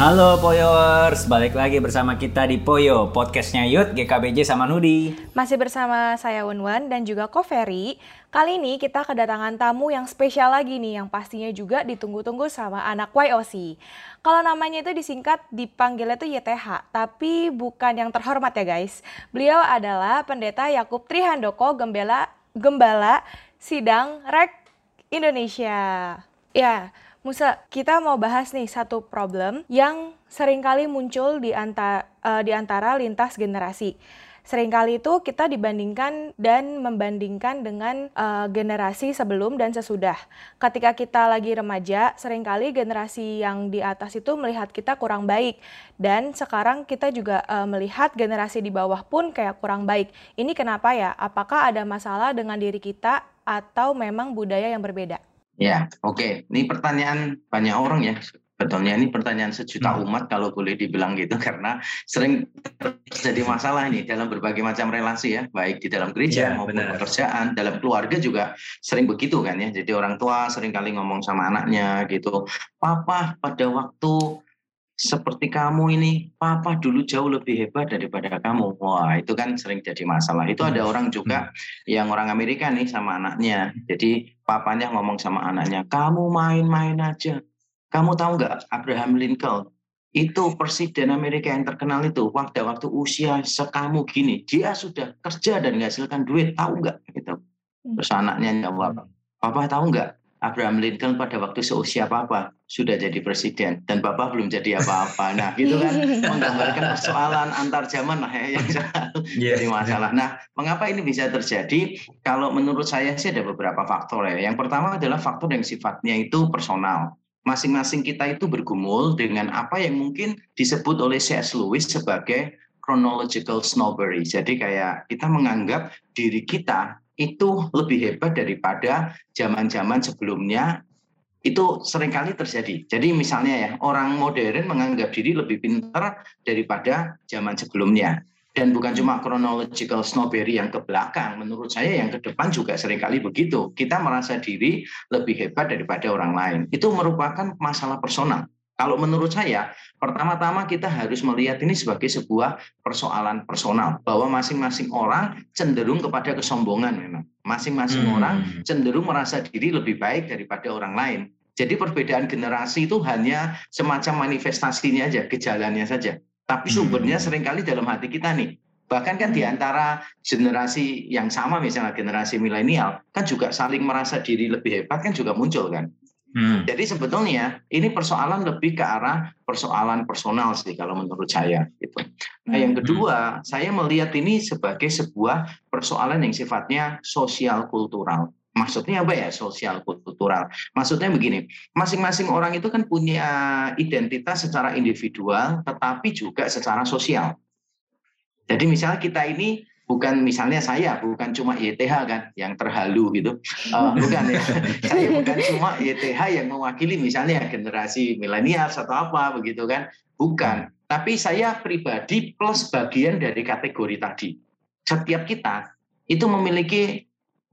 Halo Poyowers, balik lagi bersama kita di Poyo, podcastnya Yud, GKBJ sama Nudi. Masih bersama saya Wenwan dan juga Ko Ferry. Kali ini kita kedatangan tamu yang spesial lagi nih, yang pastinya juga ditunggu-tunggu sama anak YOC. Kalau namanya itu disingkat dipanggilnya itu YTH, tapi bukan yang terhormat ya guys. Beliau adalah Pendeta Yakub Trihandoko Gembala Gembala Sidang Rek Indonesia. Ya, Musa, kita mau bahas nih satu problem yang sering kali muncul di, anta, uh, di antara lintas generasi. Seringkali itu kita dibandingkan dan membandingkan dengan uh, generasi sebelum dan sesudah. Ketika kita lagi remaja, sering kali generasi yang di atas itu melihat kita kurang baik. Dan sekarang kita juga uh, melihat generasi di bawah pun kayak kurang baik. Ini kenapa ya? Apakah ada masalah dengan diri kita atau memang budaya yang berbeda? Ya, oke. Okay. Ini pertanyaan banyak orang ya. Betulnya ini pertanyaan sejuta hmm. umat kalau boleh dibilang gitu karena sering terjadi masalah ini dalam berbagai macam relasi ya, baik di dalam gereja ya, maupun benar. pekerjaan, dalam keluarga juga sering begitu kan ya. Jadi orang tua sering kali ngomong sama anaknya gitu, "Papa, pada waktu seperti kamu ini, papa dulu jauh lebih hebat daripada kamu. Wah, itu kan sering jadi masalah. Itu ada orang juga hmm. yang orang Amerika nih sama anaknya. Jadi papanya ngomong sama anaknya, kamu main-main aja. Kamu tahu nggak Abraham Lincoln? Itu presiden Amerika yang terkenal itu waktu waktu usia sekamu gini, dia sudah kerja dan menghasilkan duit, tahu nggak? Gitu. Hmm. Terus anaknya jawab, papa tahu nggak? Abraham Lincoln pada waktu seusia papa sudah jadi presiden dan papa belum jadi apa-apa. Nah, gitu kan menggambarkan persoalan antar zaman lah ya yang jadi masalah. Nah, mengapa ini bisa terjadi? Kalau menurut saya sih ada beberapa faktor ya. Yang pertama adalah faktor yang sifatnya itu personal. Masing-masing kita itu bergumul dengan apa yang mungkin disebut oleh C.S. Lewis sebagai chronological snobbery. Jadi kayak kita menganggap diri kita itu lebih hebat daripada zaman-zaman sebelumnya itu sering kali terjadi. Jadi misalnya ya, orang modern menganggap diri lebih pintar daripada zaman sebelumnya. Dan bukan cuma chronological snowberry yang ke belakang, menurut saya yang ke depan juga sering kali begitu. Kita merasa diri lebih hebat daripada orang lain. Itu merupakan masalah personal. Kalau menurut saya, pertama-tama kita harus melihat ini sebagai sebuah persoalan personal, bahwa masing-masing orang cenderung kepada kesombongan memang. Masing-masing hmm. orang cenderung merasa diri lebih baik daripada orang lain. Jadi perbedaan generasi itu hanya semacam manifestasinya aja, gejalanya saja. Tapi hmm. sumbernya sering kali dalam hati kita nih. Bahkan kan di antara generasi yang sama, misalnya generasi milenial, kan juga saling merasa diri lebih hebat kan juga muncul kan. Hmm. Jadi sebetulnya ini persoalan lebih ke arah persoalan personal sih kalau menurut saya gitu. Nah, yang hmm. kedua, saya melihat ini sebagai sebuah persoalan yang sifatnya sosial kultural. Maksudnya apa ya sosial kultural? Maksudnya begini, masing-masing orang itu kan punya identitas secara individual tetapi juga secara sosial. Jadi misalnya kita ini bukan misalnya saya bukan cuma YTH kan yang terhalu gitu. Uh, bukan ya. Saya bukan cuma YTH yang mewakili misalnya generasi milenial atau apa begitu kan. Bukan. Tapi saya pribadi plus bagian dari kategori tadi. Setiap kita itu memiliki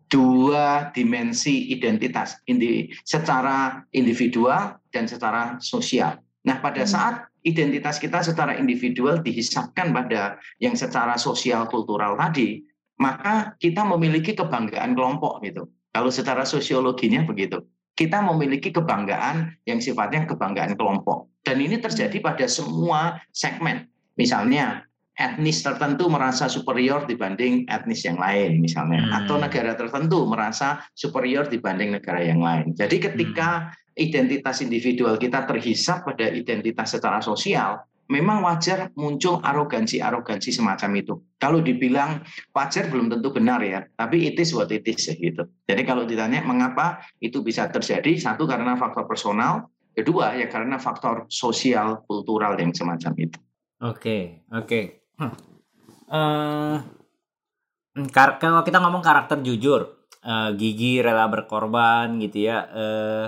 dua dimensi identitas indi, secara individual dan secara sosial. Nah pada hmm. saat identitas kita secara individual dihisapkan pada yang secara sosial kultural tadi, maka kita memiliki kebanggaan kelompok gitu. Kalau secara sosiologinya begitu. Kita memiliki kebanggaan yang sifatnya kebanggaan kelompok. Dan ini terjadi pada semua segmen. Misalnya etnis tertentu merasa superior dibanding etnis yang lain misalnya hmm. atau negara tertentu merasa superior dibanding negara yang lain. Jadi ketika hmm identitas individual kita terhisap pada identitas secara sosial, memang wajar muncul arogansi-arogansi semacam itu. Kalau dibilang wajar belum tentu benar ya, tapi it is what it is gitu. Jadi kalau ditanya mengapa itu bisa terjadi, satu karena faktor personal, kedua ya karena faktor sosial kultural yang semacam itu. Oke, okay, oke. Okay. Hmm. Uh, kalau kita ngomong karakter jujur, uh, gigi rela berkorban gitu ya. Uh,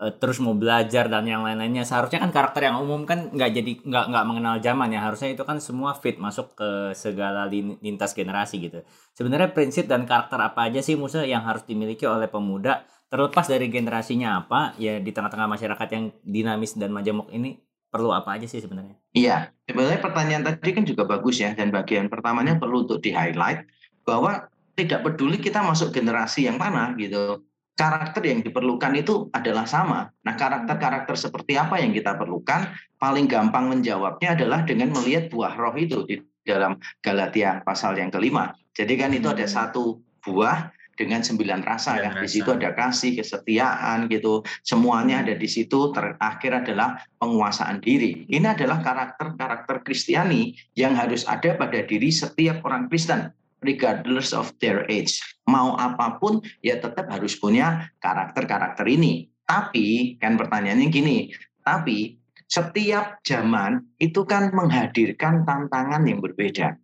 uh, terus mau belajar dan yang lain-lainnya. Seharusnya kan karakter yang umum kan nggak jadi nggak nggak mengenal zaman ya. Harusnya itu kan semua fit masuk ke segala lintas generasi gitu. Sebenarnya prinsip dan karakter apa aja sih Musa yang harus dimiliki oleh pemuda terlepas dari generasinya apa ya di tengah-tengah masyarakat yang dinamis dan majemuk ini perlu apa aja sih sebenarnya? Iya, sebenarnya pertanyaan tadi kan juga bagus ya, dan bagian pertamanya perlu untuk di-highlight bahwa tidak peduli kita masuk generasi yang mana gitu, karakter yang diperlukan itu adalah sama. Nah, karakter-karakter seperti apa yang kita perlukan, paling gampang menjawabnya adalah dengan melihat buah roh itu di dalam Galatia pasal yang kelima. Jadi kan itu ada hmm. satu buah dengan sembilan rasa ya. Di situ ada kasih, kesetiaan gitu. Semuanya ada di situ. Terakhir adalah penguasaan diri. Ini adalah karakter-karakter Kristiani yang harus ada pada diri setiap orang Kristen regardless of their age. Mau apa pun ya tetap harus punya karakter-karakter ini. Tapi kan pertanyaannya gini, tapi setiap zaman itu kan menghadirkan tantangan yang berbeda.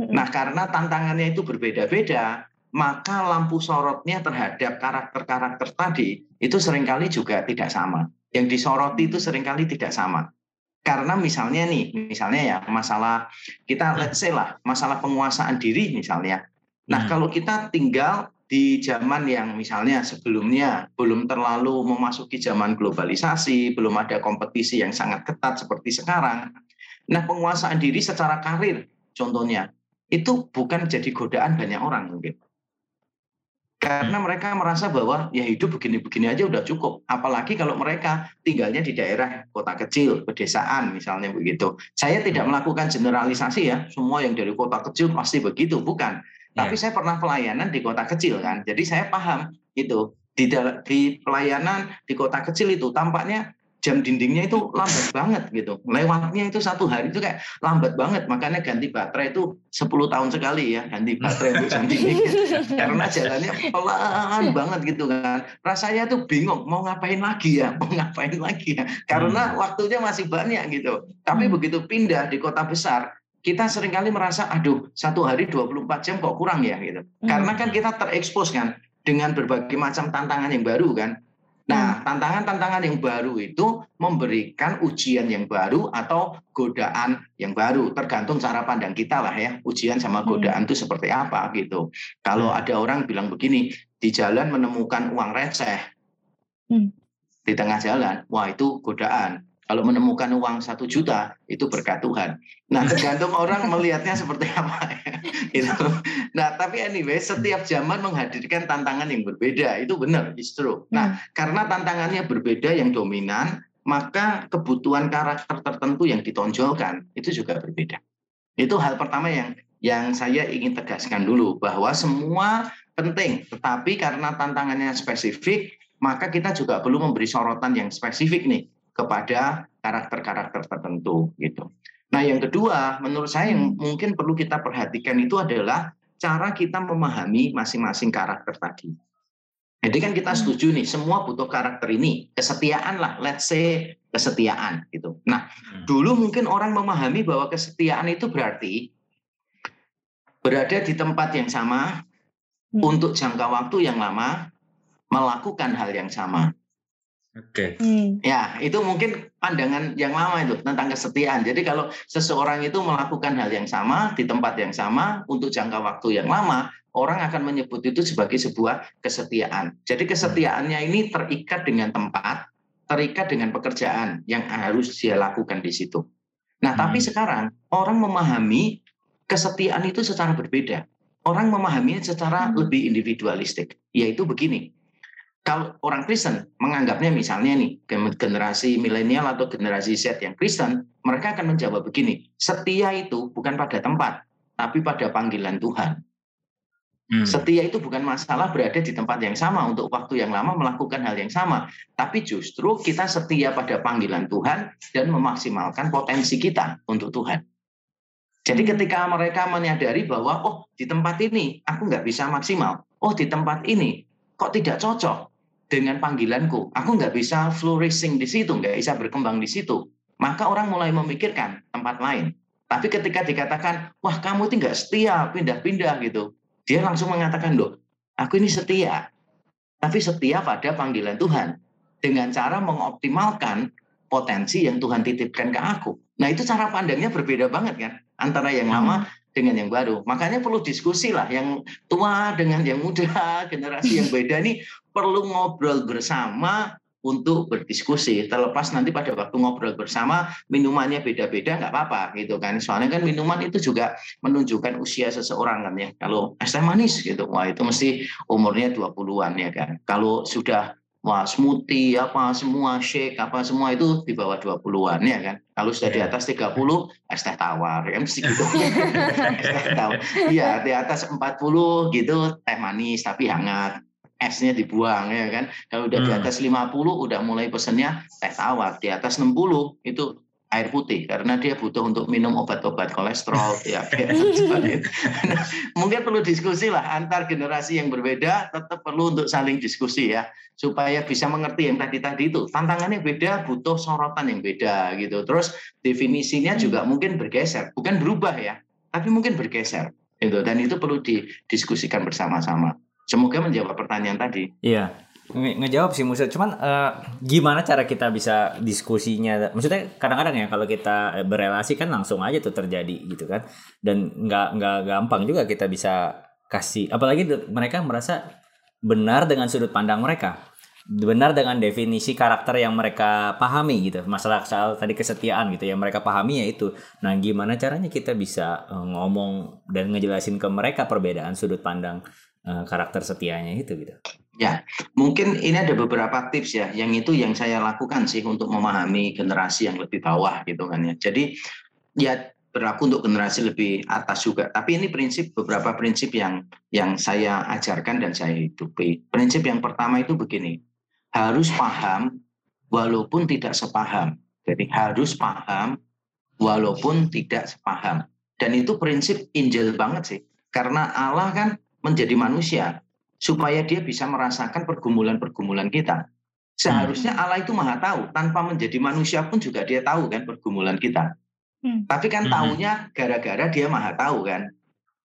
Nah, karena tantangannya itu berbeda-beda, maka lampu sorotnya terhadap karakter-karakter tadi itu sering kali juga tidak sama. Yang disoroti itu sering kali tidak sama. Karena misalnya nih, misalnya ya masalah kita let's say lah, masalah penguasaan diri misalnya. Nah, hmm. kalau kita tinggal di zaman yang misalnya sebelumnya belum terlalu memasuki zaman globalisasi, belum ada kompetisi yang sangat ketat seperti sekarang. Nah, penguasaan diri secara karir contohnya itu bukan jadi godaan banyak orang mungkin karena mereka merasa bahwa ya hidup begini-begini aja udah cukup. Apalagi kalau mereka tinggalnya di daerah kota kecil, pedesaan misalnya begitu. Saya tidak hmm. melakukan generalisasi ya, semua yang dari kota kecil pasti begitu, bukan. Ya. Tapi saya pernah pelayanan di kota kecil kan, jadi saya paham itu di, di pelayanan di kota kecil itu tampaknya jam dindingnya itu lambat banget gitu. Lewatnya itu satu hari itu kayak lambat banget. Makanya ganti baterai itu 10 tahun sekali ya ganti baterai untuk jam dinding. Karena jalannya pelan banget gitu kan. Rasanya tuh bingung mau ngapain lagi ya, mau ngapain lagi ya. Karena hmm. waktunya masih banyak gitu. Tapi hmm. begitu pindah di kota besar, kita sering kali merasa aduh satu hari 24 jam kok kurang ya gitu. Hmm. Karena kan kita terekspos kan dengan berbagai macam tantangan yang baru kan Nah, hmm. tantangan-tantangan yang baru itu memberikan ujian yang baru atau godaan yang baru, tergantung cara pandang kita lah ya. Ujian sama hmm. godaan itu seperti apa gitu. Kalau hmm. ada orang bilang begini, di jalan menemukan uang receh di tengah jalan, wah itu godaan. Kalau menemukan uang satu juta itu berkat Tuhan. Nah tergantung orang melihatnya seperti apa. Ya. Nah tapi anyway setiap zaman menghadirkan tantangan yang berbeda itu benar, it's true. Nah hmm. karena tantangannya berbeda yang dominan, maka kebutuhan karakter tertentu yang ditonjolkan itu juga berbeda. Itu hal pertama yang yang saya ingin tegaskan dulu bahwa semua penting, tetapi karena tantangannya spesifik, maka kita juga perlu memberi sorotan yang spesifik nih kepada karakter-karakter tertentu gitu. Nah, yang kedua, menurut saya yang mungkin perlu kita perhatikan itu adalah cara kita memahami masing-masing karakter tadi. Jadi kan kita hmm. setuju nih, semua butuh karakter ini, kesetiaan lah, let's say kesetiaan gitu. Nah, hmm. dulu mungkin orang memahami bahwa kesetiaan itu berarti berada di tempat yang sama hmm. untuk jangka waktu yang lama, melakukan hal yang sama. Oke. Okay. Hmm. Ya, itu mungkin pandangan yang lama itu tentang kesetiaan. Jadi kalau seseorang itu melakukan hal yang sama di tempat yang sama untuk jangka waktu yang lama, orang akan menyebut itu sebagai sebuah kesetiaan. Jadi kesetiaannya ini terikat dengan tempat, terikat dengan pekerjaan yang harus dia lakukan di situ. Nah, hmm. tapi sekarang orang memahami kesetiaan itu secara berbeda. Orang memahaminya secara hmm. lebih individualistik, yaitu begini kalau orang Kristen menganggapnya misalnya nih generasi milenial atau generasi Z yang Kristen, mereka akan menjawab begini, setia itu bukan pada tempat, tapi pada panggilan Tuhan. Hmm. Setia itu bukan masalah berada di tempat yang sama untuk waktu yang lama melakukan hal yang sama, tapi justru kita setia pada panggilan Tuhan dan memaksimalkan potensi kita untuk Tuhan. Jadi hmm. ketika mereka menyadari bahwa oh di tempat ini aku nggak bisa maksimal, oh di tempat ini kok tidak cocok, dengan panggilanku. Aku nggak bisa flourishing di situ, nggak bisa berkembang di situ. Maka orang mulai memikirkan tempat lain. Tapi ketika dikatakan, wah kamu itu nggak setia, pindah-pindah gitu. Dia langsung mengatakan, loh, aku ini setia. Tapi setia pada panggilan Tuhan. Dengan cara mengoptimalkan potensi yang Tuhan titipkan ke aku. Nah itu cara pandangnya berbeda banget kan. Antara yang lama dengan yang baru. Makanya perlu diskusi lah yang tua dengan yang muda, generasi yang beda ini perlu ngobrol bersama untuk berdiskusi. Terlepas nanti pada waktu ngobrol bersama minumannya beda-beda nggak apa-apa gitu kan. Soalnya kan minuman itu juga menunjukkan usia seseorang kan ya. Kalau es teh manis gitu, wah itu mesti umurnya 20-an ya kan. Kalau sudah wah smoothie apa semua shake apa semua itu di bawah 20-an ya kan. Kalau sudah di iya. atas 30 es teh tawar ya mesti gitu. es teh tawar. Iya, di atas 40 gitu teh manis tapi hangat esnya dibuang ya kan. Kalau udah hmm. di atas 50 udah mulai pesennya teh tawar. Di atas 60 itu air putih karena dia butuh untuk minum obat-obat kolesterol ya. Nah, mungkin perlu diskusi lah antar generasi yang berbeda tetap perlu untuk saling diskusi ya. Supaya bisa mengerti yang tadi tadi itu. Tantangannya beda butuh sorotan yang beda gitu. Terus definisinya juga mungkin bergeser. Bukan berubah ya tapi mungkin bergeser itu dan itu perlu didiskusikan bersama-sama Semoga menjawab pertanyaan tadi. Iya. Nge ngejawab sih Musa. Cuman uh, gimana cara kita bisa diskusinya? Maksudnya kadang-kadang ya kalau kita eh, berelasi kan langsung aja tuh terjadi gitu kan. Dan nggak nggak gampang juga kita bisa kasih. Apalagi mereka merasa benar dengan sudut pandang mereka benar dengan definisi karakter yang mereka pahami gitu masalah soal tadi kesetiaan gitu yang mereka pahami ya itu nah gimana caranya kita bisa uh, ngomong dan ngejelasin ke mereka perbedaan sudut pandang uh, karakter setianya itu gitu. Ya, mungkin ini ada beberapa tips ya, yang itu yang saya lakukan sih untuk memahami generasi yang lebih bawah gitu kan ya. Jadi ya berlaku untuk generasi lebih atas juga. Tapi ini prinsip beberapa prinsip yang yang saya ajarkan dan saya hidupi. Prinsip yang pertama itu begini, harus paham walaupun tidak sepaham. Jadi harus paham walaupun tidak sepaham. Dan itu prinsip injil banget sih. Karena Allah kan menjadi manusia supaya dia bisa merasakan pergumulan-pergumulan kita. Seharusnya hmm. Allah itu maha tahu, tanpa menjadi manusia pun juga dia tahu kan pergumulan kita. Hmm. Tapi kan hmm. tahunya gara-gara dia maha tahu kan.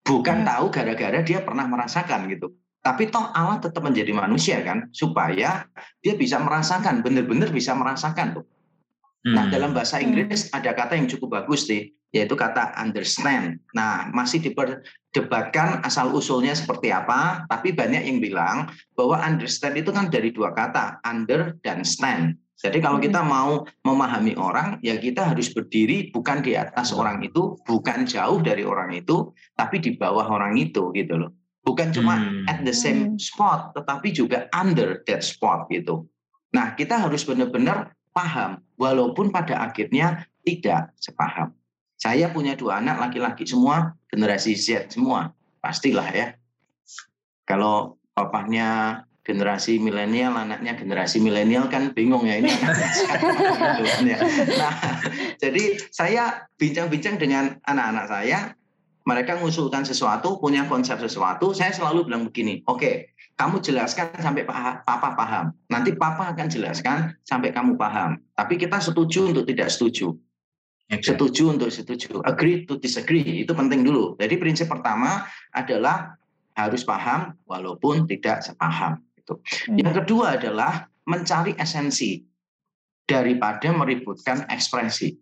Bukan hmm. tahu gara-gara dia pernah merasakan gitu. Tapi toh Allah tetap menjadi manusia kan, supaya dia bisa merasakan, benar-benar bisa merasakan tuh. Nah, hmm. dalam bahasa Inggris ada kata yang cukup bagus sih, yaitu kata understand. Nah, masih diperdebatkan asal usulnya seperti apa, tapi banyak yang bilang bahwa understand itu kan dari dua kata, under dan stand. Jadi kalau kita hmm. mau memahami orang, ya kita harus berdiri bukan di atas orang itu, bukan jauh dari orang itu, tapi di bawah orang itu gitu loh. Bukan cuma hmm. at the same spot, tetapi juga under that spot gitu. Nah, kita harus benar-benar paham, walaupun pada akhirnya tidak sepaham. Saya punya dua anak laki-laki semua, generasi Z semua, pastilah ya. Kalau papahnya generasi milenial, anaknya generasi milenial kan bingung ya ini ya. Nah, jadi saya bincang-bincang dengan anak-anak saya, mereka mengusulkan sesuatu, punya konsep sesuatu, saya selalu bilang begini, oke, okay, kamu jelaskan sampai papa paham. Nanti papa akan jelaskan sampai kamu paham. Tapi kita setuju untuk tidak setuju. Okay. Setuju untuk setuju. Agree to disagree. Itu penting dulu. Jadi prinsip pertama adalah harus paham walaupun tidak sepaham. Itu. Hmm. Yang kedua adalah mencari esensi daripada meributkan ekspresi.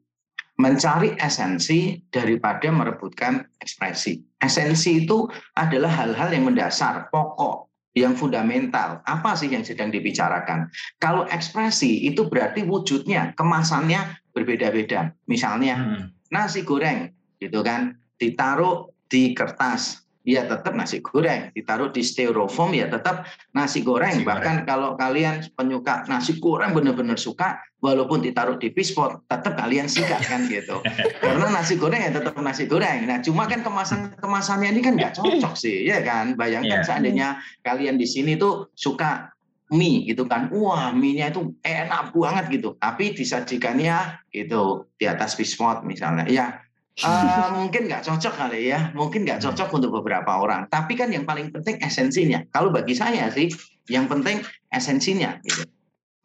Mencari esensi daripada merebutkan ekspresi. Esensi itu adalah hal-hal yang mendasar, pokok, yang fundamental. Apa sih yang sedang dibicarakan? Kalau ekspresi itu berarti wujudnya, kemasannya berbeda-beda. Misalnya hmm. nasi goreng, gitu kan, ditaruh di kertas, ya tetap nasi goreng. Ditaruh di styrofoam ya tetap nasi goreng. Nasi Bahkan goreng. kalau kalian penyuka nasi goreng benar-benar suka, walaupun ditaruh di pispot, tetap kalian sikat kan gitu. Karena nasi goreng ya tetap nasi goreng. Nah cuma kan kemasan kemasannya ini kan nggak cocok sih, ya kan? Bayangkan yeah. seandainya kalian di sini tuh suka mie gitu kan, wah mie-nya itu enak banget gitu. Tapi disajikannya gitu di atas pispot misalnya, ya Uh, mungkin nggak cocok kali ya, mungkin nggak cocok untuk beberapa orang. Tapi kan yang paling penting esensinya. Kalau bagi saya sih, yang penting esensinya. Gitu.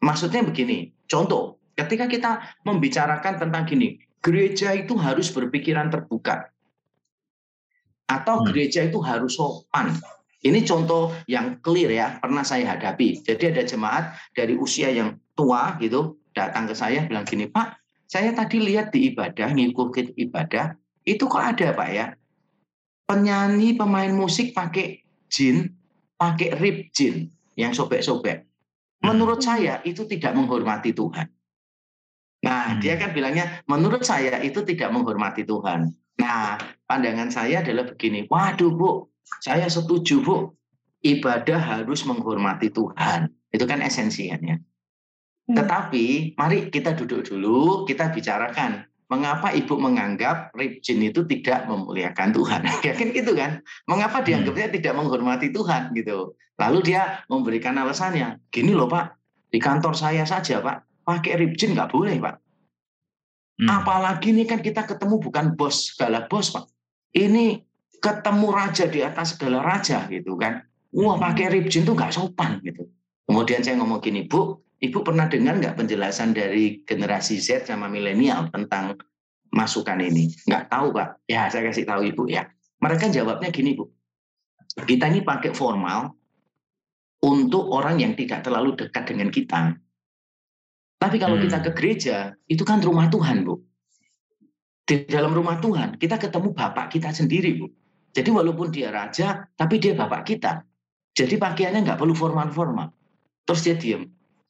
Maksudnya begini, contoh, ketika kita membicarakan tentang gini, gereja itu harus berpikiran terbuka, atau hmm. gereja itu harus sopan. Ini contoh yang clear ya, pernah saya hadapi. Jadi ada jemaat dari usia yang tua gitu datang ke saya bilang gini, Pak, saya tadi lihat di ibadah, ngikutin ibadah, itu kok ada Pak ya? Penyanyi, pemain musik pakai jin, pakai rib jin yang sobek-sobek. menurut saya itu tidak menghormati Tuhan. Nah, hmm. dia kan bilangnya, menurut saya itu tidak menghormati Tuhan. Nah, pandangan saya adalah begini, waduh Bu, saya setuju Bu, ibadah harus menghormati Tuhan. Itu kan esensinya. Hmm. Tetapi, mari kita duduk dulu, kita bicarakan mengapa ibu menganggap Ribjin itu tidak memuliakan Tuhan? Ya kan gitu kan? Mengapa dianggapnya hmm. tidak menghormati Tuhan gitu? Lalu dia memberikan alasannya, gini loh Pak, di kantor saya saja Pak, pakai ribjin nggak boleh pak. Hmm. Apalagi ini kan kita ketemu bukan bos segala bos pak. Ini ketemu raja di atas segala raja gitu kan. Wah hmm. pakai ribjin tuh nggak sopan gitu. Kemudian saya ngomong gini bu, ibu pernah dengar nggak penjelasan dari generasi Z sama milenial tentang masukan ini? Nggak tahu pak. Ya saya kasih tahu ibu ya. Mereka jawabnya gini bu. Kita ini pakai formal untuk orang yang tidak terlalu dekat dengan kita. Tapi kalau hmm. kita ke gereja, itu kan rumah Tuhan, Bu. Di dalam rumah Tuhan, kita ketemu Bapak kita sendiri, Bu. Jadi walaupun dia raja, tapi dia Bapak kita. Jadi pakaiannya nggak perlu formal-formal. Terus dia diem.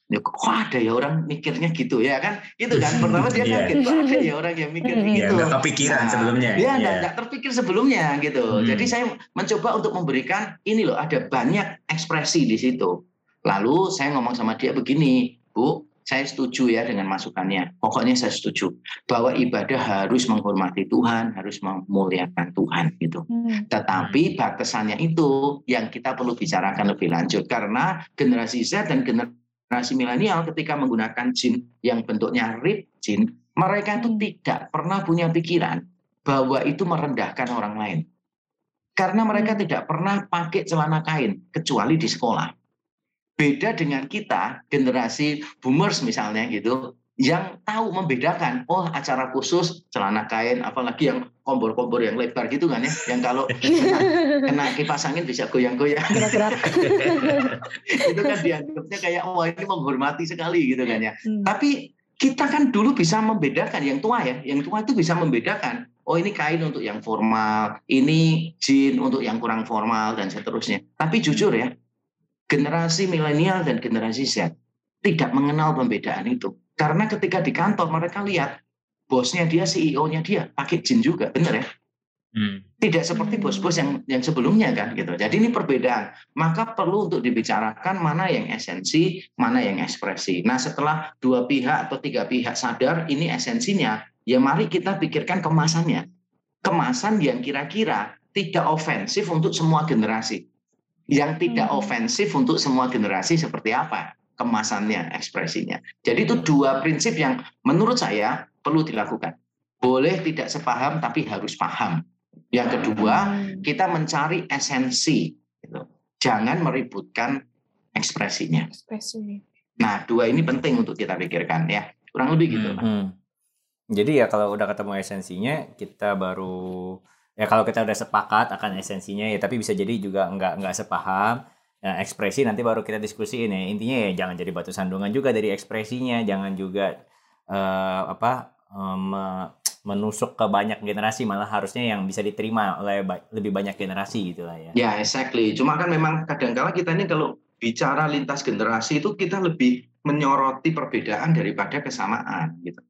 Ya, kok ada ya orang mikirnya gitu ya kan? Itu kan pertama dia iya. kaget yeah. ada ya orang yang mikir yeah, gitu. Nggak kepikiran nah, sebelumnya. Iya nggak yeah. terpikir sebelumnya gitu. Hmm. Jadi saya mencoba untuk memberikan ini loh ada banyak ekspresi di situ. Lalu saya ngomong sama dia begini, Bu, saya setuju ya dengan masukannya. Pokoknya saya setuju bahwa ibadah harus menghormati Tuhan, harus memuliakan Tuhan gitu. Hmm. Tetapi batasannya itu yang kita perlu bicarakan lebih lanjut karena generasi Z dan generasi milenial ketika menggunakan jin yang bentuknya rib jin, mereka itu hmm. tidak pernah punya pikiran bahwa itu merendahkan orang lain. Karena mereka hmm. tidak pernah pakai celana kain kecuali di sekolah Beda dengan kita, generasi boomers misalnya gitu, yang tahu membedakan, oh acara khusus celana kain, apalagi yang kompor-kompor yang lebar gitu kan ya, yang kalau kena, kena kipas angin bisa goyang-goyang. itu kan dianggapnya kayak, oh ini menghormati sekali gitu kan ya. Hmm. Tapi kita kan dulu bisa membedakan, yang tua ya, yang tua itu bisa membedakan, oh ini kain untuk yang formal, ini jin untuk yang kurang formal dan seterusnya. Tapi jujur ya, generasi milenial dan generasi Z tidak mengenal pembedaan itu. Karena ketika di kantor mereka lihat bosnya dia, CEO-nya dia pakai jin juga, benar ya? Hmm. Tidak seperti bos-bos yang yang sebelumnya kan gitu. Jadi ini perbedaan. Maka perlu untuk dibicarakan mana yang esensi, mana yang ekspresi. Nah setelah dua pihak atau tiga pihak sadar ini esensinya, ya mari kita pikirkan kemasannya. Kemasan yang kira-kira tidak ofensif untuk semua generasi yang tidak hmm. ofensif untuk semua generasi seperti apa kemasannya, ekspresinya. Jadi itu dua prinsip yang menurut saya perlu dilakukan. Boleh tidak sepaham tapi harus paham. Yang kedua, hmm. kita mencari esensi. Gitu. Jangan meributkan ekspresinya. Ekspresi. Nah, dua ini penting untuk kita pikirkan ya. Kurang lebih gitu. Hmm. hmm. Jadi ya kalau udah ketemu esensinya, kita baru ya kalau kita udah sepakat akan esensinya ya tapi bisa jadi juga nggak nggak sepaham. Nah, ekspresi nanti baru kita diskusiin ya. Intinya ya jangan jadi batu sandungan juga dari ekspresinya. Jangan juga uh, apa um, menusuk ke banyak generasi. Malah harusnya yang bisa diterima oleh ba lebih banyak generasi gitu lah ya. Ya exactly. Cuma kan memang kadang-kala kita ini kalau bicara lintas generasi itu kita lebih menyoroti perbedaan daripada kesamaan gitu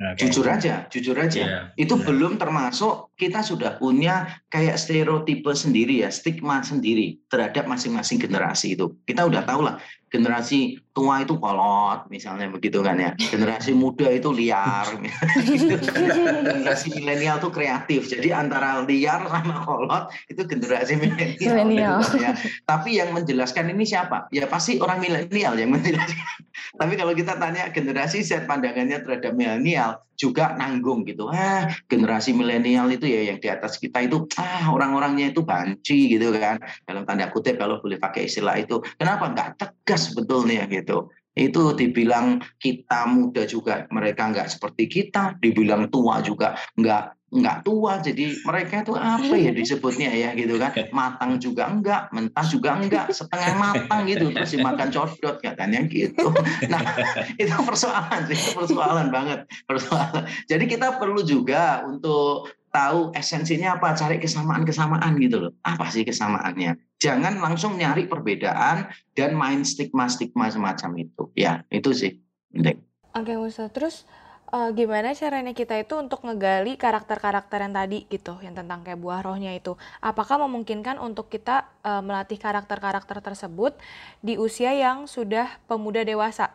Okay. Jujur aja, jujur aja. Yeah. Itu yeah. belum termasuk kita sudah punya kayak stereotipe sendiri ya, stigma sendiri terhadap masing-masing generasi itu. Kita udah tahu lah generasi tua itu kolot misalnya begitu kan ya. Generasi muda itu liar. Gitu. generasi milenial itu kreatif. Jadi antara liar sama kolot itu generasi milenial. Gitu, ya. tapi yang menjelaskan ini siapa? Ya pasti orang milenial yang menjelaskan. Tapi kalau kita tanya generasi Z pandangannya terhadap milenial juga nanggung gitu. Ah generasi milenial itu ya yang di atas kita itu ah orang-orangnya itu banci gitu kan. Dalam tanda kutip kalau boleh pakai istilah itu. Kenapa? Nggak tegas sebetulnya gitu. Itu dibilang kita muda juga mereka nggak seperti kita dibilang tua juga nggak nggak tua. Jadi mereka itu apa ya disebutnya ya gitu kan? Matang juga enggak mentah juga enggak setengah matang gitu terus dimakan codot katanya gitu. Nah itu persoalan sih persoalan banget persoalan. Jadi kita perlu juga untuk tahu esensinya apa, cari kesamaan-kesamaan gitu loh. Apa sih kesamaannya? Jangan langsung nyari perbedaan dan main stigma-stigma semacam itu. Ya, itu sih penting. Oke, Musa. Terus uh, gimana caranya kita itu untuk ngegali karakter-karakter yang tadi gitu, yang tentang kayak buah rohnya itu? Apakah memungkinkan untuk kita uh, melatih karakter-karakter tersebut di usia yang sudah pemuda dewasa?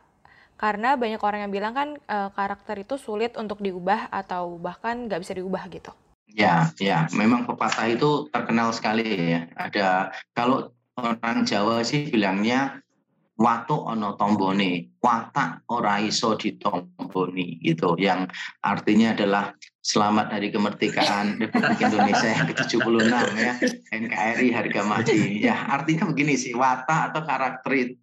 Karena banyak orang yang bilang kan uh, karakter itu sulit untuk diubah atau bahkan nggak bisa diubah gitu. Ya, ya, memang pepatah itu terkenal sekali ya. Ada kalau orang Jawa sih bilangnya watu ono tombone, watak ora iso ditomboni gitu. Yang artinya adalah selamat hari kemerdekaan Republik Indonesia yang ke-76 ya. NKRI harga mati. Ya, artinya begini sih, watak atau karakter itu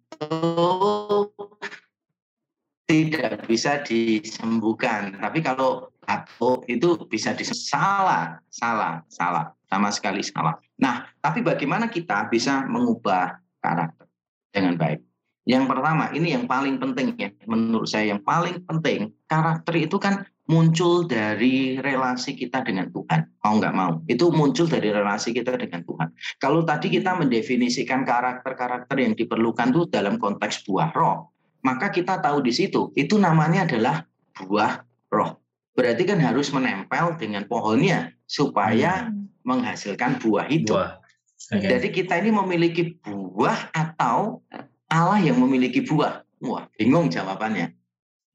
tidak bisa disembuhkan. Tapi kalau atau itu bisa salah, salah, salah, sama sekali salah. Nah, tapi bagaimana kita bisa mengubah karakter dengan baik? Yang pertama, ini yang paling penting ya, menurut saya yang paling penting, karakter itu kan muncul dari relasi kita dengan Tuhan. Mau nggak mau, itu muncul dari relasi kita dengan Tuhan. Kalau tadi kita mendefinisikan karakter-karakter yang diperlukan itu dalam konteks buah roh, maka kita tahu di situ, itu namanya adalah buah roh berarti kan harus menempel dengan pohonnya supaya hmm. menghasilkan buah itu. Buah. Okay. Jadi kita ini memiliki buah atau Allah yang memiliki buah. Wah, bingung jawabannya.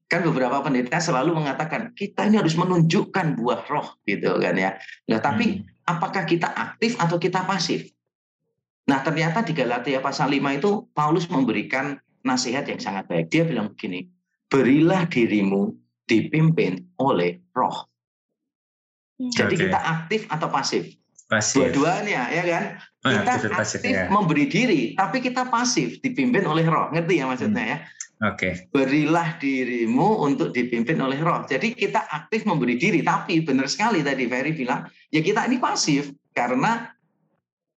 Kan beberapa pendeta selalu mengatakan kita ini harus menunjukkan buah roh gitu kan ya. Nah, tapi hmm. apakah kita aktif atau kita pasif? Nah, ternyata di Galatia pasal 5 itu Paulus memberikan nasihat yang sangat baik. Dia bilang begini, "Berilah dirimu dipimpin oleh roh. Hmm. Jadi okay. kita aktif atau pasif? Pasif. Dua-duanya ya kan? Oh, kita aktif, pasif, ya. memberi diri, tapi kita pasif dipimpin oleh roh. Ngerti ya maksudnya hmm. ya? Oke. Okay. Berilah dirimu untuk dipimpin oleh roh. Jadi kita aktif memberi diri, tapi benar sekali tadi Ferry bilang, ya kita ini pasif karena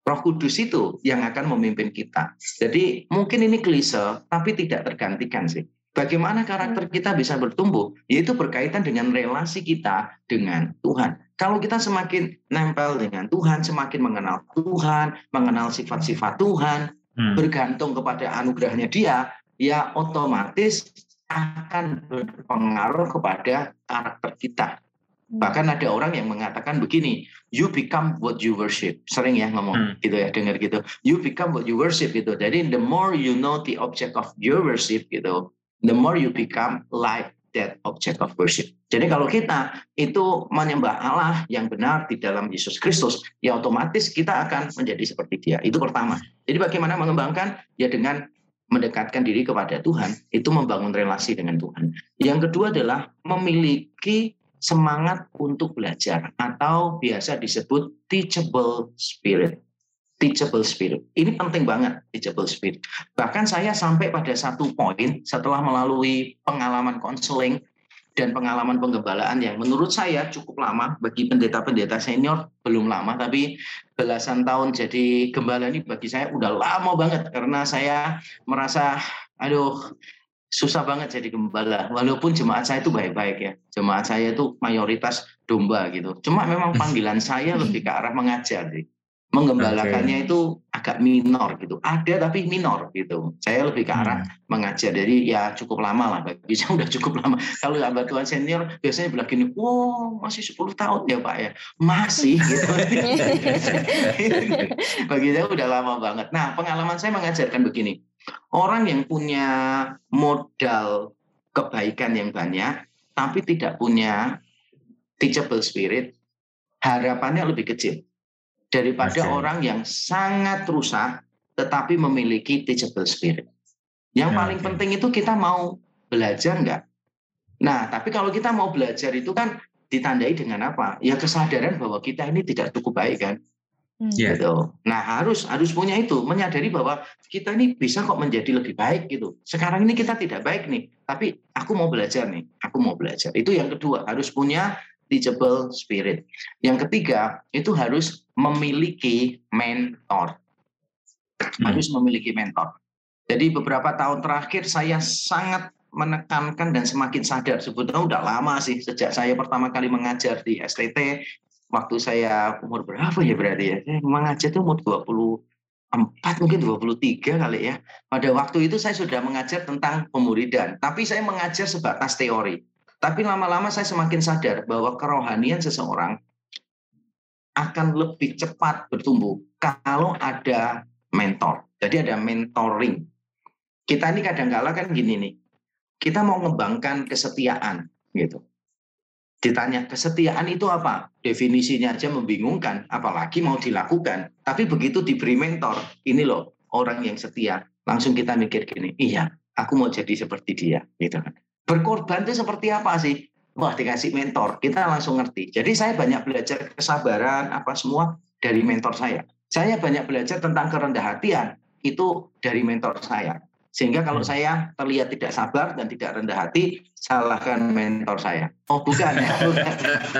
Roh Kudus itu yang akan memimpin kita. Jadi mungkin ini klise, tapi tidak tergantikan sih. Bagaimana karakter kita bisa bertumbuh? Yaitu berkaitan dengan relasi kita dengan Tuhan. Kalau kita semakin nempel dengan Tuhan, semakin mengenal Tuhan, mengenal sifat-sifat Tuhan, hmm. bergantung kepada anugerahnya Dia, ya otomatis akan berpengaruh kepada karakter kita. Bahkan ada orang yang mengatakan begini, you become what you worship. Sering ya ngomong hmm. gitu ya, dengar gitu. You become what you worship gitu. Jadi the more you know the object of your worship gitu, the more you become like that object of worship. Jadi kalau kita itu menyembah Allah yang benar di dalam Yesus Kristus, ya otomatis kita akan menjadi seperti dia. Itu pertama. Jadi bagaimana mengembangkan? Ya dengan mendekatkan diri kepada Tuhan, itu membangun relasi dengan Tuhan. Yang kedua adalah memiliki semangat untuk belajar atau biasa disebut teachable spirit teachable spirit. Ini penting banget, teachable spirit. Bahkan saya sampai pada satu poin setelah melalui pengalaman konseling dan pengalaman penggembalaan yang menurut saya cukup lama bagi pendeta-pendeta senior belum lama tapi belasan tahun jadi gembala ini bagi saya udah lama banget karena saya merasa aduh susah banget jadi gembala walaupun jemaat saya itu baik-baik ya jemaat saya itu mayoritas domba gitu cuma memang panggilan saya lebih ke arah mengajar sih menggembalakannya okay. itu agak minor gitu. Ada tapi minor gitu. Saya lebih ke arah hmm. mengajar. Jadi ya cukup lama lah. Bagi saya udah cukup lama. Kalau hamba Tuhan senior biasanya bilang gini, wow masih 10 tahun ya Pak ya. Masih gitu. Bagi saya udah lama banget. Nah pengalaman saya mengajarkan begini. Orang yang punya modal kebaikan yang banyak, tapi tidak punya teachable spirit, harapannya lebih kecil daripada okay. orang yang sangat rusak tetapi memiliki teachable spirit. Yang okay. paling penting itu kita mau belajar enggak? Nah, tapi kalau kita mau belajar itu kan ditandai dengan apa? Ya kesadaran bahwa kita ini tidak cukup baik kan. Yeah. Gitu. Nah harus harus punya itu menyadari bahwa kita ini bisa kok menjadi lebih baik gitu. Sekarang ini kita tidak baik nih, tapi aku mau belajar nih, aku mau belajar. Itu yang kedua harus punya teachable spirit. Yang ketiga, itu harus memiliki mentor. Hmm. Harus memiliki mentor. Jadi beberapa tahun terakhir saya sangat menekankan dan semakin sadar sebetulnya udah lama sih sejak saya pertama kali mengajar di STT waktu saya umur berapa ya berarti ya? Saya mengajar itu umur 24 mungkin 23 kali ya. Pada waktu itu saya sudah mengajar tentang pemuridan, tapi saya mengajar sebatas teori. Tapi lama-lama saya semakin sadar bahwa kerohanian seseorang akan lebih cepat bertumbuh kalau ada mentor. Jadi ada mentoring. Kita ini kadang-kala kan gini nih, kita mau ngembangkan kesetiaan gitu ditanya kesetiaan itu apa? Definisinya aja membingungkan, apalagi mau dilakukan. Tapi begitu diberi mentor, ini loh orang yang setia. Langsung kita mikir gini, iya, aku mau jadi seperti dia, gitu kan. Berkorban itu seperti apa sih? Wah, dikasih mentor, kita langsung ngerti. Jadi saya banyak belajar kesabaran, apa semua dari mentor saya. Saya banyak belajar tentang kerendah hatian, itu dari mentor saya. Sehingga kalau hmm. saya terlihat tidak sabar dan tidak rendah hati, salahkan mentor saya. Oh bukan ya.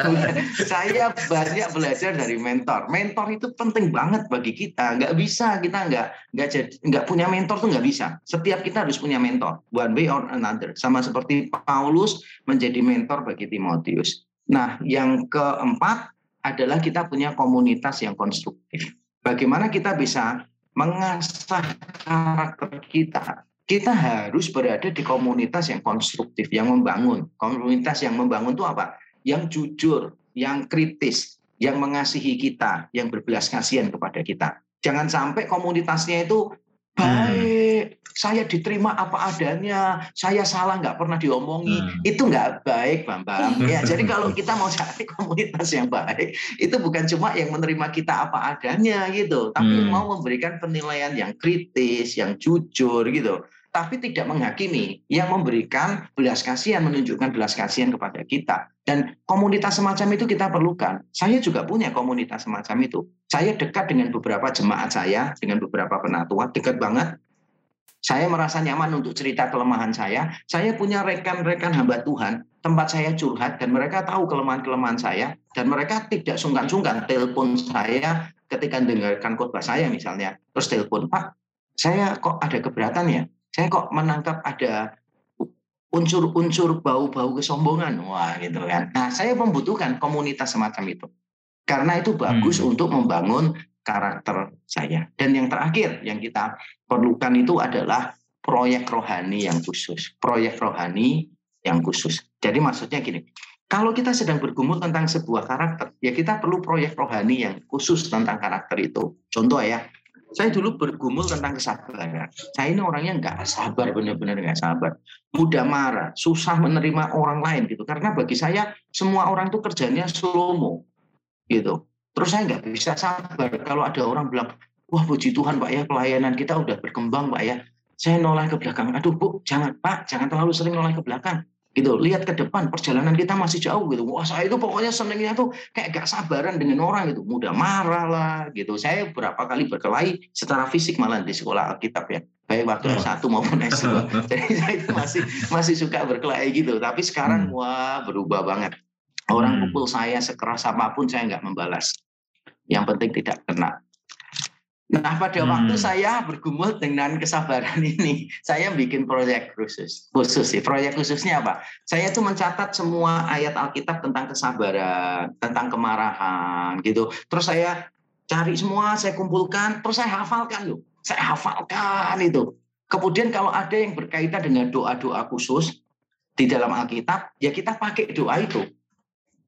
Saya banyak belajar dari mentor. Mentor itu penting banget bagi kita. Nggak bisa kita nggak nggak jadi nggak punya mentor tuh nggak bisa. Setiap kita harus punya mentor, one way or another. Sama seperti Paulus menjadi mentor bagi Timotius. Nah, yang keempat adalah kita punya komunitas yang konstruktif. Bagaimana kita bisa mengasah karakter kita. Kita harus berada di komunitas yang konstruktif, yang membangun. Komunitas yang membangun itu apa? Yang jujur, yang kritis, yang mengasihi kita, yang berbelas kasihan kepada kita. Jangan sampai komunitasnya itu baik, hmm. saya diterima apa adanya, saya salah nggak pernah diomongi, hmm. itu nggak baik, Bambang. Ya, jadi kalau kita mau cari komunitas yang baik, itu bukan cuma yang menerima kita apa adanya gitu, tapi hmm. mau memberikan penilaian yang kritis, yang jujur gitu tapi tidak menghakimi, yang memberikan belas kasihan, menunjukkan belas kasihan kepada kita. Dan komunitas semacam itu kita perlukan. Saya juga punya komunitas semacam itu. Saya dekat dengan beberapa jemaat saya, dengan beberapa penatua, dekat banget. Saya merasa nyaman untuk cerita kelemahan saya. Saya punya rekan-rekan hamba Tuhan, tempat saya curhat, dan mereka tahu kelemahan-kelemahan saya. Dan mereka tidak sungkan-sungkan telepon saya ketika mendengarkan khotbah saya misalnya. Terus telepon, Pak, saya kok ada keberatan ya? Saya kok menangkap ada unsur-unsur bau-bau kesombongan. Wah, gitu kan. Nah, saya membutuhkan komunitas semacam itu. Karena itu bagus hmm. untuk membangun karakter saya. Dan yang terakhir yang kita perlukan itu adalah proyek rohani yang khusus. Proyek rohani yang khusus. Jadi maksudnya gini, kalau kita sedang bergumul tentang sebuah karakter, ya kita perlu proyek rohani yang khusus tentang karakter itu. Contoh ya, saya dulu bergumul tentang kesabaran. Saya ini orangnya nggak sabar, benar-benar nggak sabar. Mudah marah, susah menerima orang lain gitu. Karena bagi saya semua orang itu kerjanya slow gitu. Terus saya nggak bisa sabar kalau ada orang bilang, wah puji Tuhan Pak ya pelayanan kita udah berkembang Pak ya. Saya noleh ke belakang. Aduh Bu, jangan Pak, jangan terlalu sering noleh ke belakang gitu lihat ke depan perjalanan kita masih jauh gitu. Wah saya itu pokoknya senengnya tuh kayak gak sabaran dengan orang gitu. Mudah marah lah gitu. Saya berapa kali berkelahi secara fisik malah di sekolah Alkitab ya. Baik waktu S1 maupun S2 jadi saya itu masih masih suka berkelahi gitu. Tapi sekarang hmm. wah berubah banget. Orang hmm. pukul saya sekeras apa pun saya nggak membalas. Yang penting tidak kena Nah, pada hmm. waktu saya bergumul dengan kesabaran ini, saya bikin proyek khusus. Khusus sih, proyek khususnya apa? Saya tuh mencatat semua ayat Alkitab tentang kesabaran, tentang kemarahan gitu. Terus saya cari semua, saya kumpulkan, terus saya hafalkan loh. Saya hafalkan itu. Kemudian kalau ada yang berkaitan dengan doa-doa khusus di dalam Alkitab, ya kita pakai doa itu